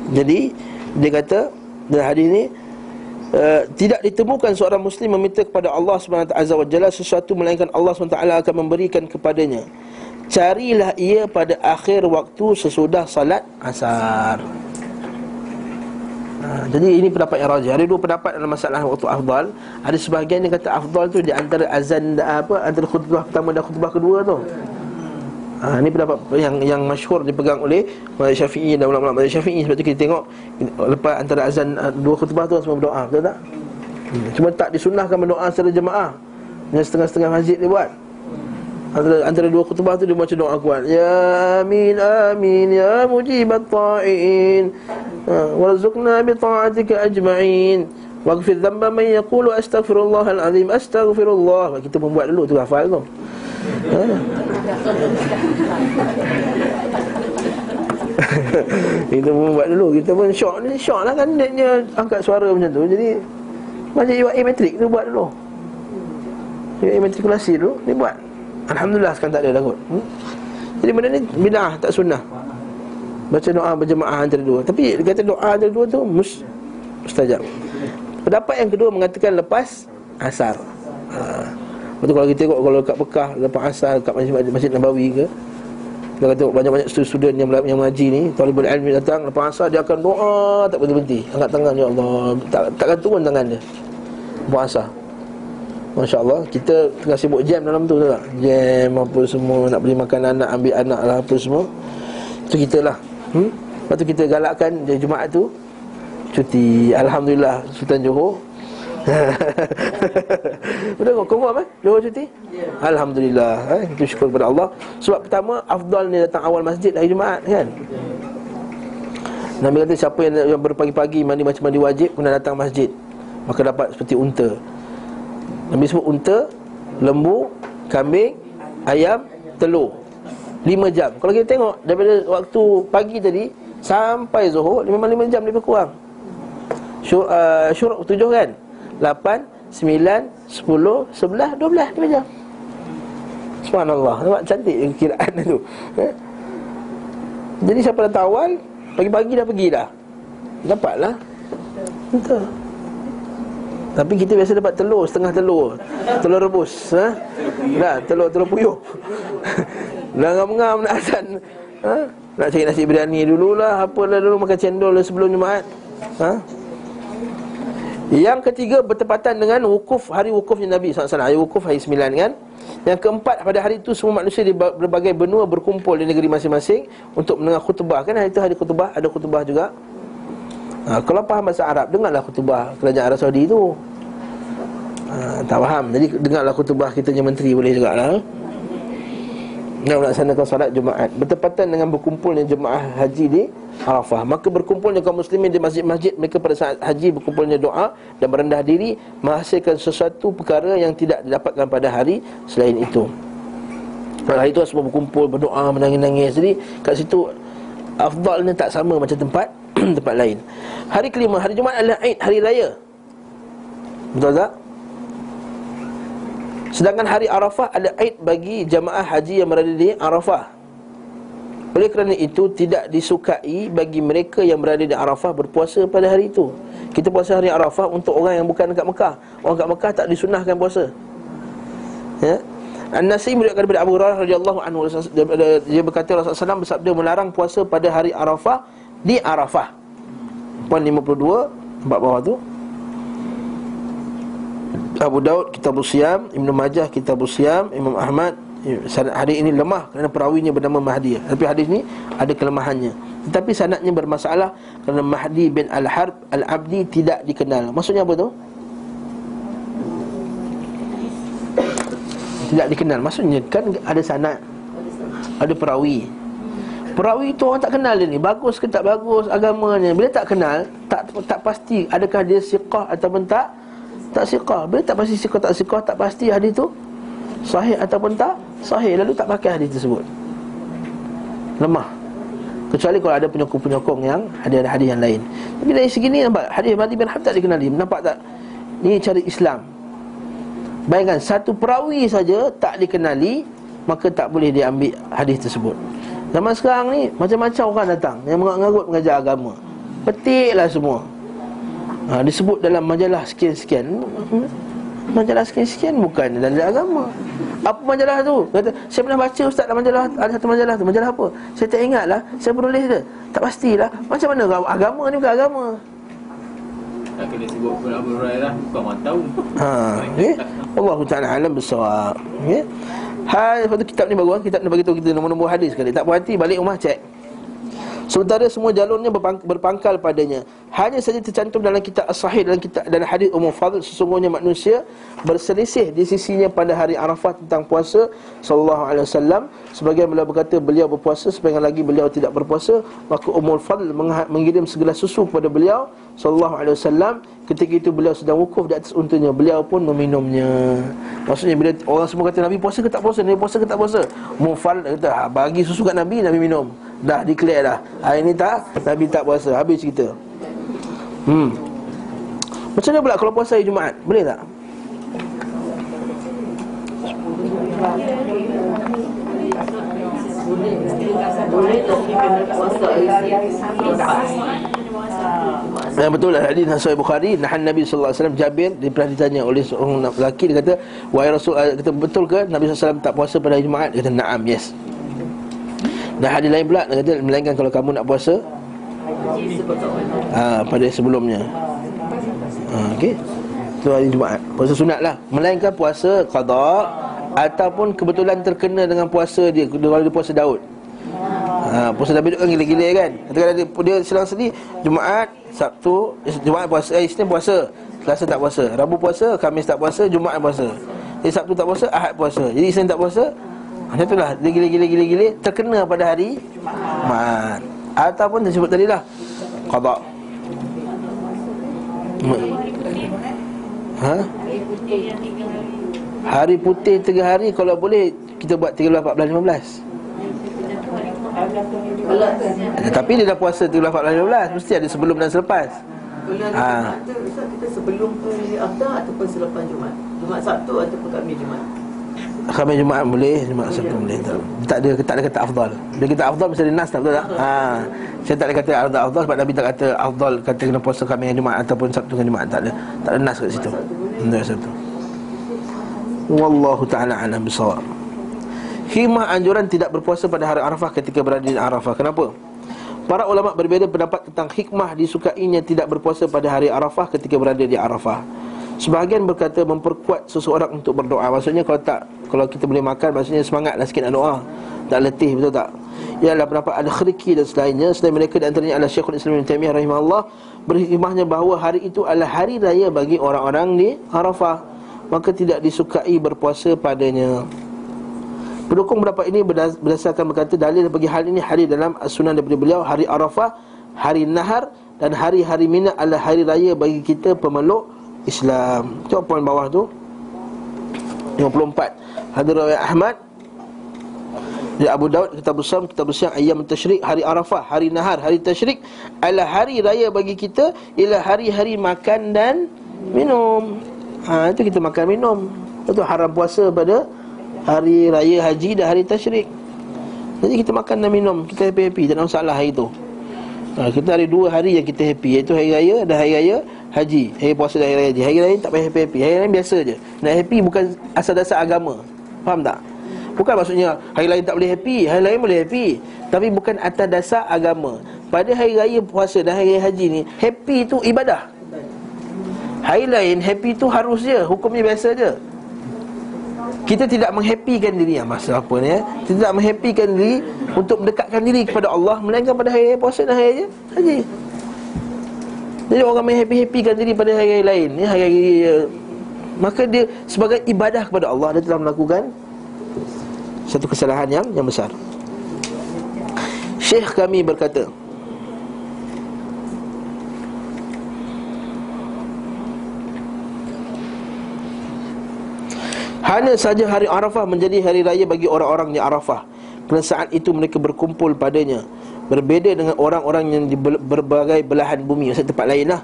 [SPEAKER 1] Jadi Dia kata Dalam hadis ni uh, Tidak ditemukan seorang Muslim meminta kepada Allah SWT Sesuatu melainkan Allah SWT akan memberikan kepadanya. Carilah ia pada akhir waktu sesudah salat asar. Ha, Jadi ini pendapat yang rajah Ada dua pendapat dalam masalah waktu afdal. Ada sebahagian yang kata afdal tu Di antara azan apa Antara khutbah pertama dan khutbah kedua tu ha, Ini pendapat yang yang masyhur dipegang oleh Mazhab Syafi'i dan ulama-ulama Mazhab Syafi'i Sebab tu kita tengok Lepas antara azan uh, dua khutbah tu semua berdoa Betul tak? Hmm. Cuma tak disunahkan berdoa secara jemaah. Yang setengah-setengah masjid dia buat. Antara, antara dua khutbah tu dia baca doa kuat. Ya amin amin ya mujibat ta'in. Ha, Warzuqna bi ta'atika ajma'in. Waghfir dhanba man yaqulu astaghfirullah al-azim Astaghfirullah. Kita pun buat dulu tu hafal tu? kita pun buat dulu. Kita pun syok ni Syok lah kan dia angkat suara macam tu. Jadi Macam UAE metrik tu buat dulu. UAE matrikulasi dulu Dia buat. Alhamdulillah sekarang tak ada dah kot. Hmm? Jadi benda ni bidah tak sunnah. Baca doa berjemaah antara dua. Tapi kata doa antara dua tu mus, Mustajab. Pendapat yang kedua mengatakan lepas Asar. Ha. Lepas kalau kita tengok Kalau kat Pekah Lepas asar Kat Masjid, Masjid Nabawi ke Kita kata banyak-banyak student yang, yang mengaji ni Talibul ilmi datang Lepas asar dia akan doa Tak berhenti. Angkat tangan Ya Allah. Tak, Takkan turun tangan dia. Lepas asar. Masya Allah Kita tengah sibuk jam dalam tu tak? Jam apa semua Nak beli makan anak Ambil anak lah apa semua. Itu kita lah. Hmm? Lepas tu kita galakkan Jumaat tu Cuti. Alhamdulillah Sultan Johor Betul kau confirm eh Johor cuti? Yeah. Alhamdulillah eh? Itu syukur kepada Allah. Sebab pertama Afdal ni datang awal masjid Hari Jumaat kan? Nabi kata siapa yang, yang berpagi-pagi Mandi macam mandi wajib Kena datang masjid. Maka dapat seperti unta. Nabi sebut unta, lembu, kambing, ayam, telur. Lima jam. Kalau kita tengok daripada waktu pagi tadi Sampai zuhur Memang lima jam lebih kurang. Syur, uh, Syuruk tujuh kan Lapan, sembilan, sepuluh, sebelah, dua belah Lima jam Subhanallah. Nampak cantik kiraan tu. Eh? Jadi siapa datang awal Pagi-pagi dah pergi dah? Dapatlah. Betul. Tapi kita biasa dapat telur, setengah telur. Telur rebus ha? Dah, telur, telur puyuh. Dah ngam-ngam nak azan ha? Nak cari nasi biryani dululah Apalah dulu makan cendol sebelum Jumaat. Ha? Yang ketiga bertepatan dengan wukuf Hari wukufnya Nabi SAW Hari wukuf hari sembilan kan? Yang keempat pada hari itu semua manusia di berbagai benua berkumpul di negeri masing-masing Untuk mendengar khutbah Kan? Hari itu hari khutbah Ada khutbah juga. Ha, Kalau faham bahasa Arab Dengarlah khutbah kerajaan Arab Saudi itu ha, Tak faham. Jadi dengarlah khutbah kita yang menteri boleh juga lah Nak melaksanakan salat Jumaat Bertepatan dengan berkumpulnya jemaah haji di Arafah Maka berkumpulnya kaum muslimin di masjid-masjid Mereka pada saat haji berkumpulnya doa Dan merendah diri Menghasilkan sesuatu perkara yang tidak didapatkan pada hari Selain itu Pada hari tu semua berkumpul berdoa menangis-nangis. Jadi kat situ afdalnya tak sama macam tempat tempat lain. Hari kelima hari Jumaat adalah Aid hari raya. Betul tak? Sedangkan hari Arafah ada Aid bagi jamaah haji yang berada di Arafah. Oleh kerana itu tidak disukai bagi mereka yang berada di Arafah berpuasa pada hari itu. Kita puasa hari Arafah untuk orang yang bukan dekat Mekah. Orang dekat Mekah tak disunahkan puasa. Ya. An-Nasi meriwayatkan daripada Abu Hurairah radhiyallahu anhu dia berkata Rasulullah SAW bersabda melarang puasa pada hari Arafah di Arafah. Poin 52 tempat bawah tu. Abu Daud Kitab Siam, Ibn Majah Kitab Siam, Imam Ahmad sanad hadis ini lemah kerana perawinya bernama Mahdi. Tapi hadis ini ada kelemahannya. Tetapi sanadnya bermasalah kerana Mahdi bin Al-Harb Al-Abdi tidak dikenal. Maksudnya apa tu? tidak dikenal Maksudnya kan ada sanad Ada perawi Perawi itu orang tak kenal dia ni Bagus ke tak bagus agamanya Bila tak kenal Tak tak pasti Adakah dia siqah ataupun tak Tak siqah. Bila tak pasti siqah tak siqah Tak pasti hadis tu Sahih ataupun tak Sahih. Lalu tak pakai hadis tersebut. Lemah. Kecuali kalau ada penyokong-penyokong yang Ada hadis yang lain. Tapi dari segi ni nampak Hadis Mati bin Hab tak dikenali. Nampak tak? Ini cara Islam. Bayangkan satu perawi saja tak dikenali Maka tak boleh diambil hadis tersebut. Zaman sekarang ni macam-macam orang datang Yang mengarut mengajar agama. Petiklah semua ha, Disebut dalam majalah sekian-sekian. Majalah sekian-sekian bukan dalam agama. Apa majalah tu? Kata, saya pernah baca ustaz dalam majalah Ada satu majalah tu, majalah apa? Saya tak ingat lah, saya penulis dia. Tak pastilah. Macam mana agama ni bukan agama?
[SPEAKER 2] Tak kena sebut pun Abu Hurairah Bukan orang tahu.
[SPEAKER 1] Ha, okay? Allah Ta'ala alam bersawab okay? Hai, satu kitab ni bagus Kitab ni bagi tahu kita nombor-nombor hadis sekali. Tak puas hati, balik rumah cek Sementara semua jalurnya berpangkal padanya Hanya saja tercantum dalam kitab as-sahih Dalam kitab dan hadis umum fadl Sesungguhnya manusia berselisih di sisinya pada hari Arafah tentang puasa Sallallahu alaihi wasallam. Sebagian beliau berkata beliau berpuasa Sebagian lagi beliau tidak berpuasa. Maka umul fadl mengirim segelas susu kepada beliau Sallallahu alaihi wasallam. Ketika itu beliau sedang wukuf di atas untanya. Beliau pun meminumnya. Maksudnya bila orang semua kata Nabi puasa ke tak puasa? Nabi puasa ke tak puasa? Mufal kata ha, bagi susu kat Nabi Nabi minum. Dah declare dah. Hari ni tak Nabi tak puasa. Habis cerita Hmm. Macam mana pula kalau puasa hari Jumaat? Boleh tak? yang betul lah. Hadis Sahih Bukhari Nahan Nabi sallallahu alaihi wasallam Jabir dia pernah ditanya oleh seorang lelaki. Dia kata wahai Rasul kata betul ke Nabi sallallahu tak puasa pada hari Jumaat? Dia kata na'am yes. Dan hadis lain pula dia kata melainkan kalau kamu nak puasa ha, pada sebelumnya. Ha, okey. Tu hari Jumaat. Puasa sunat lah. Melainkan puasa qada ataupun kebetulan terkena dengan puasa dia kalau dia puasa Daud. Ha, puasa tu kan gila-gila kan? Katakan dia, dia selang sendiri Jumaat, Sabtu Jumaat puasa, eh Isnin puasa Selasa tak puasa Rabu puasa, Khamis tak puasa Jumaat puasa. Jadi Sabtu tak puasa, Ahad puasa. Jadi Isnin tak puasa Macam itulah Dia gila-gila-gila Terkena pada hari Jumaat Ataupun dia sebut tadi lah Qadha. Ha? Hari putih tiga hari Kalau boleh Kita buat 13, 14, 15 Eh, tapi dia dah puasa 13, 14, 15 Mesti ada sebelum dan selepas.
[SPEAKER 3] Bulan ha. kita sebelum ke Aftar ataupun selepas Jumat Jumat Sabtu ataupun Khamis Jumat
[SPEAKER 1] Khamis Jumat boleh, Jumat Sabtu boleh tak, tak ada tak ada kata afdal. Bila kita afdal mesti ada nas tak betul tak? Ha. Saya tak ada kata afdal afdal sebab Nabi tak kata afdal kata kena puasa Khamis Jumat ataupun Sabtu dengan Jumat tak ada. Tak ada nas kat situ. Untuk Sabtu. Wallahu taala alam bisawab. Hikmah anjuran tidak berpuasa pada hari Arafah ketika berada di Arafah. Kenapa? Para ulama berbeza pendapat tentang hikmah disukainya tidak berpuasa pada hari Arafah ketika berada di Arafah. Sebahagian berkata memperkuat seseorang untuk berdoa. Maksudnya kalau tak kalau kita boleh makan maksudnya semangatlah sikit nak doa. Tak letih betul tak? Ialah pendapat ada khirki dan selainnya Selain mereka di antaranya adalah Syekhul Islam Ibn Taymiyah rahimahullah Berhikmahnya bahawa hari itu adalah hari raya bagi orang-orang di Arafah Maka tidak disukai berpuasa padanya Pendukung pendapat ini berdasarkan berkata dalil bagi hal ini hari dalam sunan daripada beliau hari Arafah, hari Nahar dan hari-hari Mina adalah hari raya bagi kita pemeluk Islam. Coba poin bawah tu. 54. Hadis riwayat Ahmad Di Abu Daud kitab Usam kitab Usam ayam tasyrik hari Arafah hari Nahar hari tasyrik adalah hari raya bagi kita ialah hari-hari makan dan minum. Ha itu kita makan minum. Itu haram puasa pada hari raya haji dan hari tasyrik. Jadi kita makan dan minum, kita happy-happy, tak ada masalah hari itu. Ha, kita ada dua hari yang kita happy Iaitu hari raya dan hari raya haji Hari puasa dan hari raya haji. Hari raya tak payah happy-happy. Hari raya biasa je. Nak happy bukan asal dasar agama. Faham tak? Bukan maksudnya hari lain tak boleh happy Hari lain boleh happy. Tapi bukan atas dasar agama. Pada hari raya puasa dan hari raya haji ni Happy tu ibadah. Hari lain happy tu harus je. Hukumnya biasa je. Kita tidak menghappykan diri. Ya, Masa apa ni ya Kita tidak menghappykan diri Untuk mendekatkan diri kepada Allah Melainkan pada hari puasa dan hari haji Jadi orang menghappy-happykan diri pada hari lain ya, Hari-hari ya. Maka dia sebagai ibadah kepada Allah Dia telah melakukan Satu kesalahan yang yang besar. Syekh kami berkata Hanya saja hari Arafah menjadi hari raya bagi orang-orang di Arafah. Kerana saat itu mereka berkumpul padanya Berbeza dengan orang-orang yang di berbagai belahan bumi Maksudnya tempat lain lah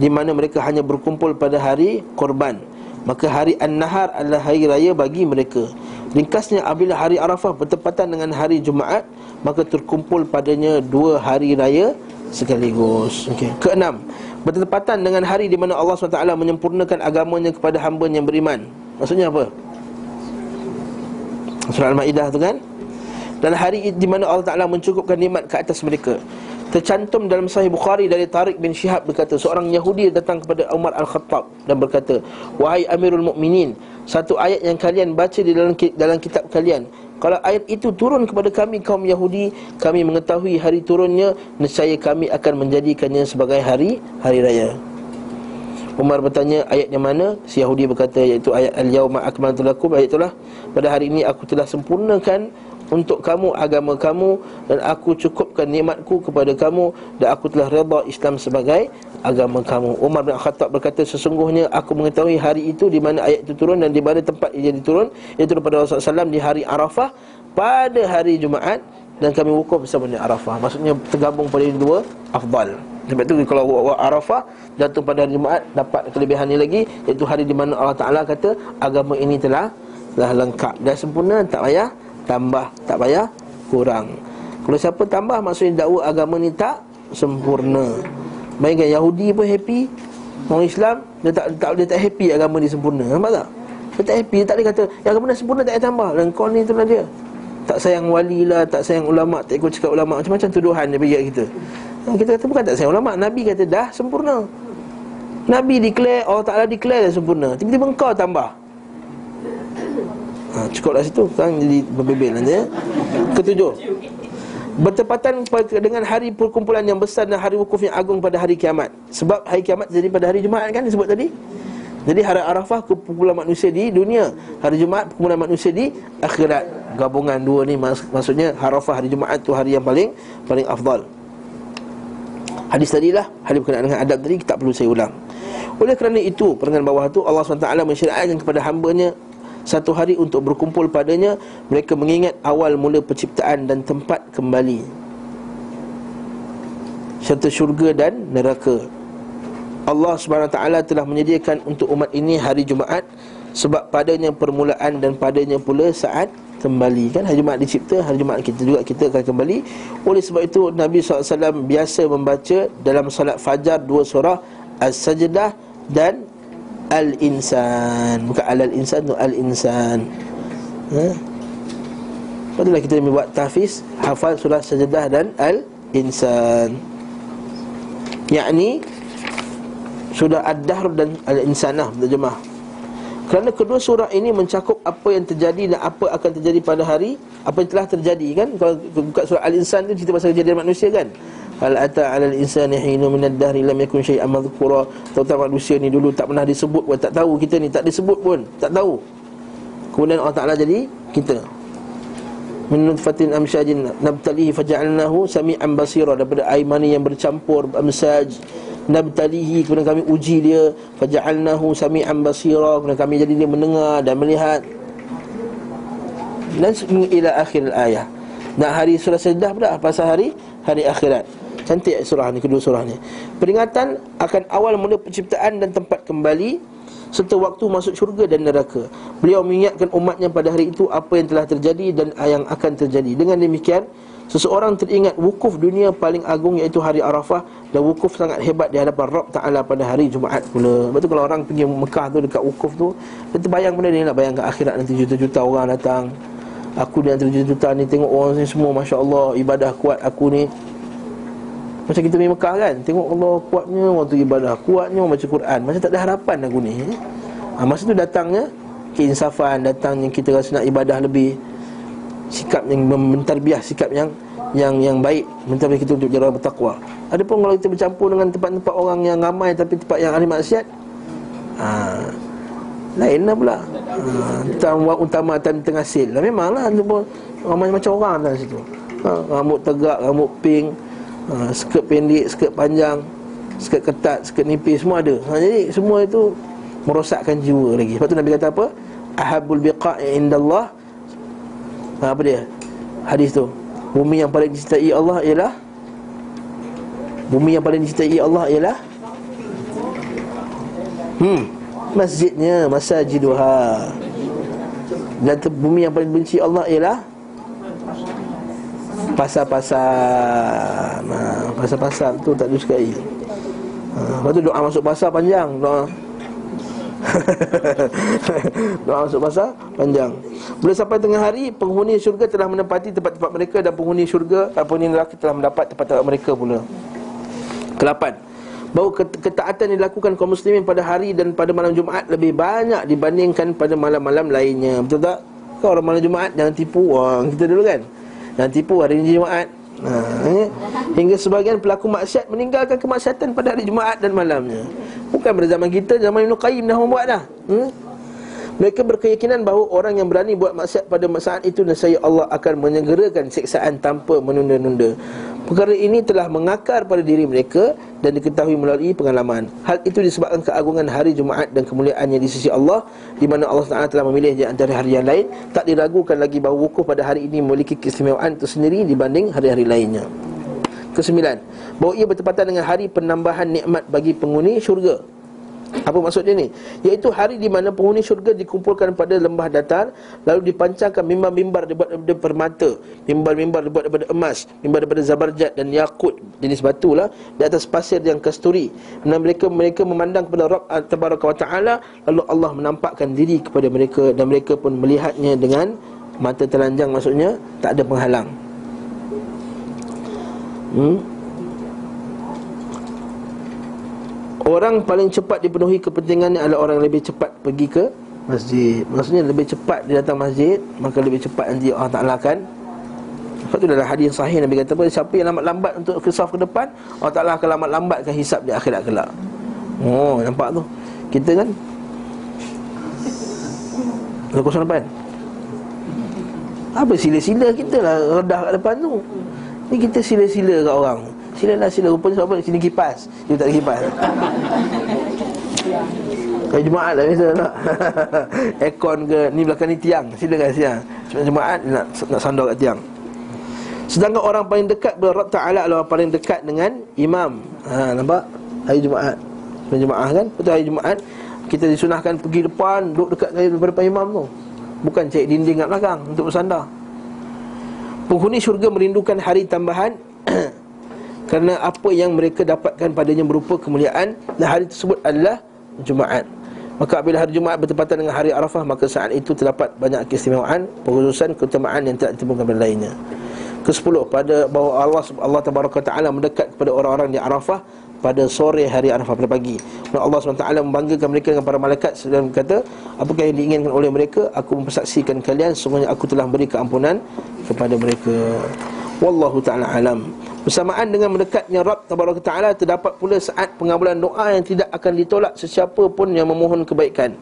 [SPEAKER 1] Di mana mereka hanya berkumpul pada hari korban. Maka hari An-Nahar adalah hari raya bagi mereka. Ringkasnya apabila hari Arafah bertepatan dengan hari Jumaat Maka terkumpul padanya dua hari raya sekaligus. Okay. Keenam Bertepatan dengan hari di mana Allah SWT menyempurnakan agamanya kepada hamba yang beriman. Maksudnya apa? Surah Al-Ma'idah tu kan Dan hari di mana Allah Ta'ala mencukupkan nikmat ke atas mereka. Tercantum dalam Sahih Bukhari dari Tariq bin Shihab berkata Seorang Yahudi datang kepada Umar Al-Khattab Dan berkata Wahai Amirul Mukminin Satu ayat yang kalian baca di dalam, dalam kitab kalian. Kalau ayat itu turun kepada kami kaum Yahudi Kami mengetahui hari turunnya Nescaya kami akan menjadikannya sebagai hari Hari Raya. Umar bertanya ayat yang mana? Si Yahudi berkata iaitu ayat Al-Yawma akmaltu lakum. Ayat itulah Pada hari ini aku telah sempurnakan untuk kamu agama kamu dan aku cukupkan nikmatku kepada kamu dan aku telah redha Islam sebagai agama kamu. Umar bin Khattab berkata sesungguhnya aku mengetahui hari itu di mana ayat itu turun dan di mana tempat ia turun iaitu pada Rasulullah SAW di hari Arafah pada hari Jumaat dan kami wukuf bersama di Arafah. Maksudnya tergabung pada dua afdal. Sebab itu kalau Arafah jatuh pada hari Jumaat dapat kelebihan ini lagi iaitu hari di mana Allah Taala kata agama ini telah telah lengkap dan sempurna tak payah tambah tak payah kurang. Kalau siapa tambah maksudnya dakwa agama ni tak sempurna. Bayangkan Yahudi pun happy Orang Islam dia tak tak dia tak happy agama dia sempurna. Nampak tak? Dia tak happy, dia tak boleh kata yang agama dia sempurna tak payah tambah. Dan kau ni itulah dia. Tak sayang wali lah, tak sayang ulama, tak ikut cakap ulama, macam-macam tuduhan dia bagi kat kita. Kita kata bukan tak sayang ulama Nabi kata dah sempurna Nabi declare Allah Ta'ala declare dah sempurna Tiba-tiba engkau tambah ha, Cukuplah situ. Sekarang jadi berbebel nanti ya. Ketujuh. Bertepatan dengan hari perkumpulan yang besar Dan hari wukuf yang agung pada hari kiamat. Sebab hari kiamat jadi pada hari Jumaat kan Disebut tadi? Jadi hari Arafah Perkumpulan manusia di dunia. Hari Jumaat Perkumpulan manusia di akhirat. Gabungan dua ni Maksudnya Arafah hari Jumaat tu hari yang paling Paling afdal. Hadis tadi lah Hadis berkenaan dengan adab tadi Tak perlu saya ulang. Oleh kerana itu Perenggan bawah tu Allah SWT mensyariatkan kepada hambanya Satu hari untuk berkumpul padanya Mereka mengingat awal mula penciptaan Dan tempat kembali. Serta syurga dan neraka. Allah SWT telah menyediakan untuk umat ini hari Jumaat Sebab padanya permulaan dan padanya pula saat kembali. Kan hari Jumaat dicipta hari Jumaat kita juga kita akan kembali. Oleh sebab itu Nabi SAW biasa membaca dalam salat fajar dua surah As-Sajdah dan Al-Insan. Bukan Al-Insan tu Al-Insan. Ha? Padahal kita buat tahfiz Hafal surah Sajdah dan Al-Insan. Yakni Sudah Ad-Dahr dan Al-Insanah Terjemah kerana kedua surah ini mencakup apa yang terjadi dan apa akan terjadi pada hari Apa yang telah terjadi kan? Kalau buka surah Al-Insan tu cerita pasal kejadian manusia kan Hal ata 'alal insani hinu min ad-dahri lam yakun syai'an madhkura. Tahu manusia ni dulu tak pernah disebut pun tak tahu kita ni tak disebut pun tak tahu. Kemudian Allah Taala jadi kita. Min nutfatin amsyajin nabtalihi faja'alnahu sami'an basira. Daripada air mani yang bercampur amsaj nabtalihi kemudian kami uji dia. Faja'alnahu sami'an basira. Kemudian kami jadi dia mendengar dan melihat. Dan ila akhir ayat Nak hari surah sajdah pula? Pasal hari Hari akhirat Cantik surah ni Kedua surah ni. Peringatan akan awal mula penciptaan Dan tempat kembali Serta waktu masuk syurga dan neraka. Beliau mengingatkan umatnya pada hari itu Apa yang telah terjadi Dan yang akan terjadi. Dengan demikian Seseorang teringat wukuf dunia paling agung iaitu hari Arafah Dan wukuf sangat hebat di hadapan Rabb Ta'ala pada hari Jumaat pula. Lepas tu kalau orang pergi Mekah tu dekat wukuf tu Dia terbayang benda ni nak bayangkan akhirat nanti juta-juta orang datang. Aku antara juta-juta ni tengok orang ni semua Masya Allah ibadah kuat aku ni Macam kita pergi Mekah kan Tengok Allah kuatnya orang tu ibadah Kuatnya baca Quran Macam tak ada harapan aku ni ha, Masa tu datangnya Keinsafan Datangnya kita rasa nak ibadah lebih sikap yang mentarbiah sikap yang yang yang baik mentarbiah kita untuk jalan bertakwa. Adapun kalau kita bercampur dengan tempat-tempat orang yang ramai tapi tempat yang ahli maksiat ha, lainlah pula. Ha, utama dan tengah sil. Lah memanglah pun ramai macam orang dalam situ. Ha, rambut tegak, rambut pink, ha, skirt pendek, skirt panjang, skirt ketat, skirt nipis semua ada. Ha, jadi semua itu merosakkan jiwa lagi. Lepas tu Nabi kata apa? Ahabul biqa'i indallah ha, Apa dia? Hadis tu Bumi yang paling dicintai Allah ialah Bumi yang paling dicintai Allah ialah Hmm Masjidnya Masajiduha Dan bumi yang paling benci Allah ialah Pasar-pasar nah, Pasar-pasar tu tak disukai ha, Lepas tu doa masuk pasar panjang Doa. Doa masuk pasar panjang. Bila sampai tengah hari Penghuni syurga telah menempati tempat-tempat mereka Dan penghuni syurga eh, Penghuni neraka telah mendapat tempat-tempat mereka pula. Kelapan. Bahawa ketaatan dilakukan kaum muslimin pada hari dan pada malam Jumaat Lebih banyak dibandingkan pada malam-malam lainnya. Betul tak? Kau orang malam Jumaat jangan tipu orang. Kita dulu kan Jangan tipu hari ini Jumaat Ha, eh? Hingga sebagian pelaku maksiat meninggalkan kemaksiatan pada hari Jumaat dan malamnya Bukan pada zaman kita, zaman Ibn Qayyim dah membuat dah hmm? Mereka berkeyakinan bahawa orang yang berani buat maksiat pada saat itu Nesaya Allah akan menyegerakan siksaan tanpa menunda-nunda. Perkara ini telah mengakar pada diri mereka Dan diketahui melalui pengalaman. Hal itu disebabkan keagungan hari Jumaat dan kemuliaannya di sisi Allah Di mana Allah SWT telah memilih di antara hari yang lain. Tak diragukan lagi bahawa wukuf pada hari ini memiliki keistimewaan tersendiri Dibanding hari-hari lainnya. Kesembilan Bahawa ia bertepatan dengan hari penambahan nikmat bagi penghuni syurga apa maksud dia ni? Iaitu hari di mana penghuni syurga dikumpulkan pada lembah datar Lalu dipancangkan mimbar-mimbar dibuat daripada permata. Mimbar-mimbar dibuat daripada emas Mimbar daripada zabarjat dan yakut Jenis batu lah Di atas pasir yang kasturi. Dan mereka mereka memandang kepada Rabb Tabaraka wa ta'ala Lalu Allah menampakkan diri kepada mereka Dan mereka pun melihatnya dengan Mata telanjang maksudnya Tak ada penghalang. Hmm Orang paling cepat dipenuhi kepentingannya adalah orang yang lebih cepat pergi ke masjid. Maksudnya lebih cepat dia datang masjid Maka lebih cepat nanti Allah Ta'ala akan Lepas tu dalam hadis sahih Nabi kata apa? Siapa yang lambat-lambat untuk ke saf ke depan Allah Ta'ala akan lambat-lambatkan hisap di akhirat kelak. Oh nampak tu? Kita kan? Kosong depan Apa sila-sila kita lah Redah kat depan tu? Ni kita sila-sila kat orang Silalah sila Rupanya sebab apa? Sini kipas Dia tak ada kipas Kalau Jumaat lah biasa nak. Aircon ke? Ni belakang ni tiang. Silakan siang. Cuma Jumaat nak, nak sandar kat tiang. Sedangkan orang paling dekat Berab Ta'ala adalah orang paling dekat dengan Imam. Ha, Nampak? Hari Jumaat. Hari Jumaat kan? Betul hari Jumaat. Kita disunahkan pergi depan Duduk dekat daripada depan imam tu. Bukan cek dinding kat belakang Untuk bersandar. Penghuni syurga merindukan hari tambahan Kerana apa yang mereka dapatkan padanya berupa kemuliaan Dan hari tersebut adalah Jumaat Maka bila hari Jumaat bertepatan dengan hari Arafah Maka saat itu terdapat banyak keistimewaan Penghususan keutamaan yang tidak ditemukan pada lainnya Kesepuluh pada bahawa Allah Allah Taala mendekat kepada orang-orang di Arafah pada sore hari Arafah pada pagi. Dan Allah SWT membanggakan mereka dengan para malaikat dan berkata, apakah yang diinginkan oleh mereka? Aku mempersaksikan kalian sungguhnya aku telah beri keampunan kepada mereka. Wallahu taala alam. Bersamaan dengan mendekatnya Rabb Tabaraka Ta'ala Terdapat pula saat pengabulan doa yang tidak akan ditolak Sesiapa pun yang memohon kebaikan.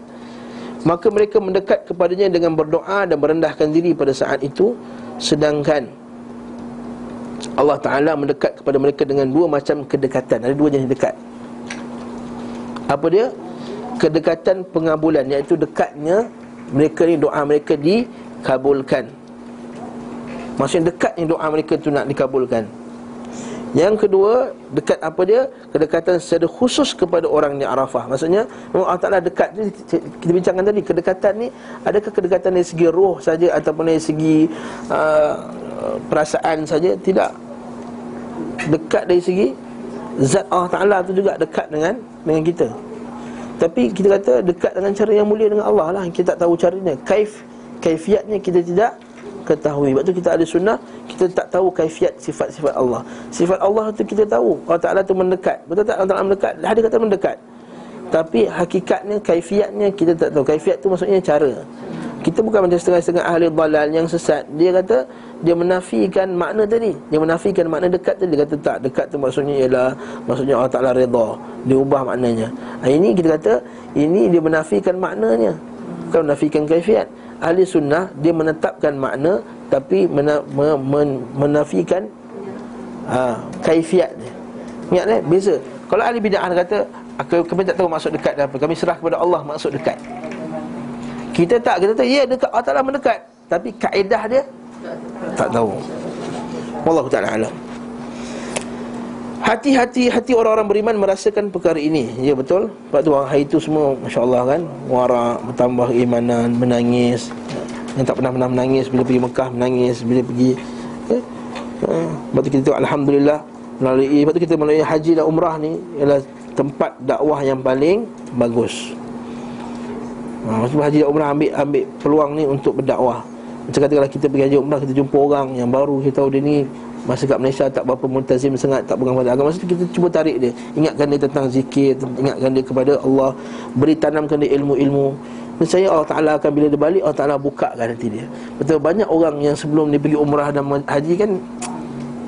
[SPEAKER 1] Maka mereka mendekat kepadanya dengan berdoa Dan merendahkan diri pada saat itu. Sedangkan Allah Ta'ala mendekat kepada mereka dengan dua macam kedekatan. Ada dua jenis dekat. Apa dia? Kedekatan pengabulan Iaitu dekatnya mereka ni doa mereka dikabulkan. Maksudnya dekatnya doa mereka tu nak dikabulkan yang kedua, dekat apa dia? Kedekatan secara khusus kepada orang di Arafah. Maksudnya, Allah Ta'ala dekat ni, kita bincangkan tadi, kedekatan ni, adakah kedekatan dari segi roh saja ataupun dari segi uh, perasaan saja? Tidak. Dekat dari segi zat Allah Ta'ala tu juga dekat dengan dengan kita. Tapi kita kata dekat dengan cara yang mulia dengan Allah lah. Kita tak tahu caranya. Kaif, kaifiatnya kita tidak ketahui. Sebab tu kita ada sunnah Kita tak tahu kaifiat sifat-sifat Allah. Sifat Allah tu kita tahu. Allah Ta'ala tu mendekat. Betul tak? Allah Ta'ala mendekat. Hadis kata mendekat. Tapi hakikatnya, kaifiatnya kita tak tahu. Kaifiat tu maksudnya cara. Kita bukan macam setengah-setengah ahli dalal yang sesat. Dia kata dia menafikan makna tadi. Dia menafikan makna dekat tadi. Dia kata tak, dekat tu maksudnya ialah Maksudnya Allah Ta'ala reda. Dia ubah maknanya. Ha, Ini kita kata Ini dia menafikan maknanya. Bukan menafikan kaifiat ahli sunnah dia menetapkan makna tapi mena, me, men, menafikan ha, kaifiat dia. Ingat eh beza. Kalau ahli bidah kata kami tak tahu maksud dekat apa. Kami serah kepada Allah maksud dekat. Kita tak kita tahu ya dekat Allah Taala mendekat tapi kaedah dia tak tahu. Wallahu taala alam. Hati-hati hati orang-orang beriman merasakan perkara ini. Ya betul. Sebab tu hari itu semua masya-Allah kan, warak, bertambah imanan, menangis. Yang tak pernah-pernah menangis bila pergi Mekah menangis, bila pergi eh. Sebab tu kita tengok alhamdulillah melalui sebab tu kita melalui haji dan umrah ni ialah tempat dakwah yang paling bagus. Ha, haji dan umrah ambil ambil peluang ni untuk berdakwah. Macam kata kalau kita pergi haji umrah kita jumpa orang yang baru kita tahu dia ni Masa kat Malaysia tak berapa multazim sangat Tak pegang pada agama Masa tu kita cuba tarik dia. Ingatkan dia tentang zikir Ingatkan dia kepada Allah. Beri tanamkan dia ilmu-ilmu. Dan saya Allah Ta'ala akan bila dia balik Allah Ta'ala bukakan nanti dia. Betul banyak orang yang sebelum dia pergi umrah dan haji kan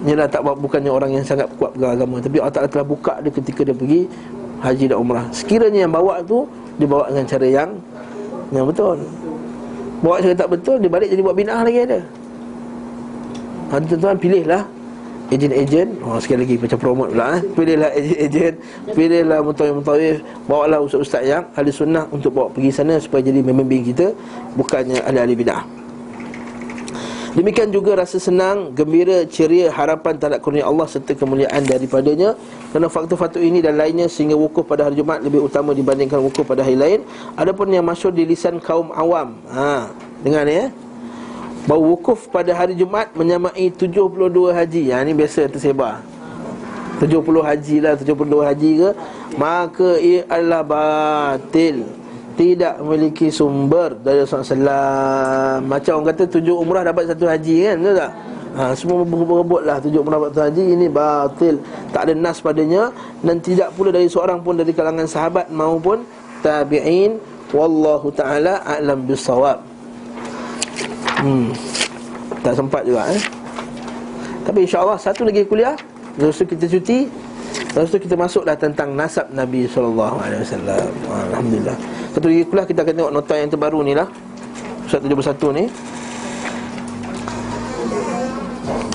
[SPEAKER 1] Yalah tak bukannya orang yang sangat kuat pegang agama. Tapi Allah Ta'ala telah buka dia ketika dia pergi Haji dan umrah. Sekiranya yang bawa tu Dia bawa dengan cara yang Yang betul. Bawa cara tak betul Dia balik jadi buat binah lagi ada ha, Tuan-tuan pilihlah. Ejen-ejen oh, Sekali lagi macam promote pula eh. Pilihlah ejen-ejen Pilihlah mutawif-mutawif. Bawalah ustaz-ustaz yang Ahli sunnah untuk bawa pergi sana Supaya jadi pemimpin kita Bukannya ahli-ahli bid'ah. Demikian juga rasa senang, gembira, ceria, harapan terhadap kurnia Allah serta kemuliaan daripadanya. Kerana faktor-faktor ini dan lainnya sehingga wukuf pada hari Jumaat lebih utama dibandingkan wukuf pada hari lain. Adapun yang masyur di lisan kaum awam. Ha, Dengar ni ya Bahawa wukuf pada hari Jumaat menyamai 72 haji. Yang ini biasa tersebar 70 haji lah, 72 haji ke. Maka ia adalah batil. Tidak memiliki sumber dari Rasulullah Macam orang kata tujuh umrah dapat satu haji kan Betul tak? Ha, semua berebut lah tujuh umrah dapat satu haji. Ini batil. Tak ada nas padanya Dan tidak pula dari seorang pun dari kalangan sahabat Maupun tabi'in. Wallahu ta'ala a'lam bisawab Hmm. Tak sempat juga eh. Tapi insya-Allah satu lagi kuliah, lepas tu kita cuti, lepas tu kita masuklah tentang nasab Nabi sallallahu alaihi wasallam. Alhamdulillah. Satu lagi kuliah kita akan tengok nota yang terbaru ni lah. 171 ni.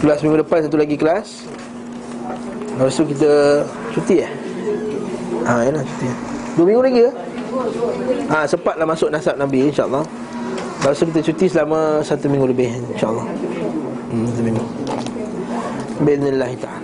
[SPEAKER 1] Kelas minggu depan satu lagi kelas. Lepas tu kita cuti eh? Ha, ya lah cuti. Dua minggu lagi ke? Ha, sempatlah masuk nasab Nabi insya-Allah. Lepas tu kita cuti selama satu minggu lebih InsyaAllah. Hmm, Satu minggu. Bismillahirrahmanirrahim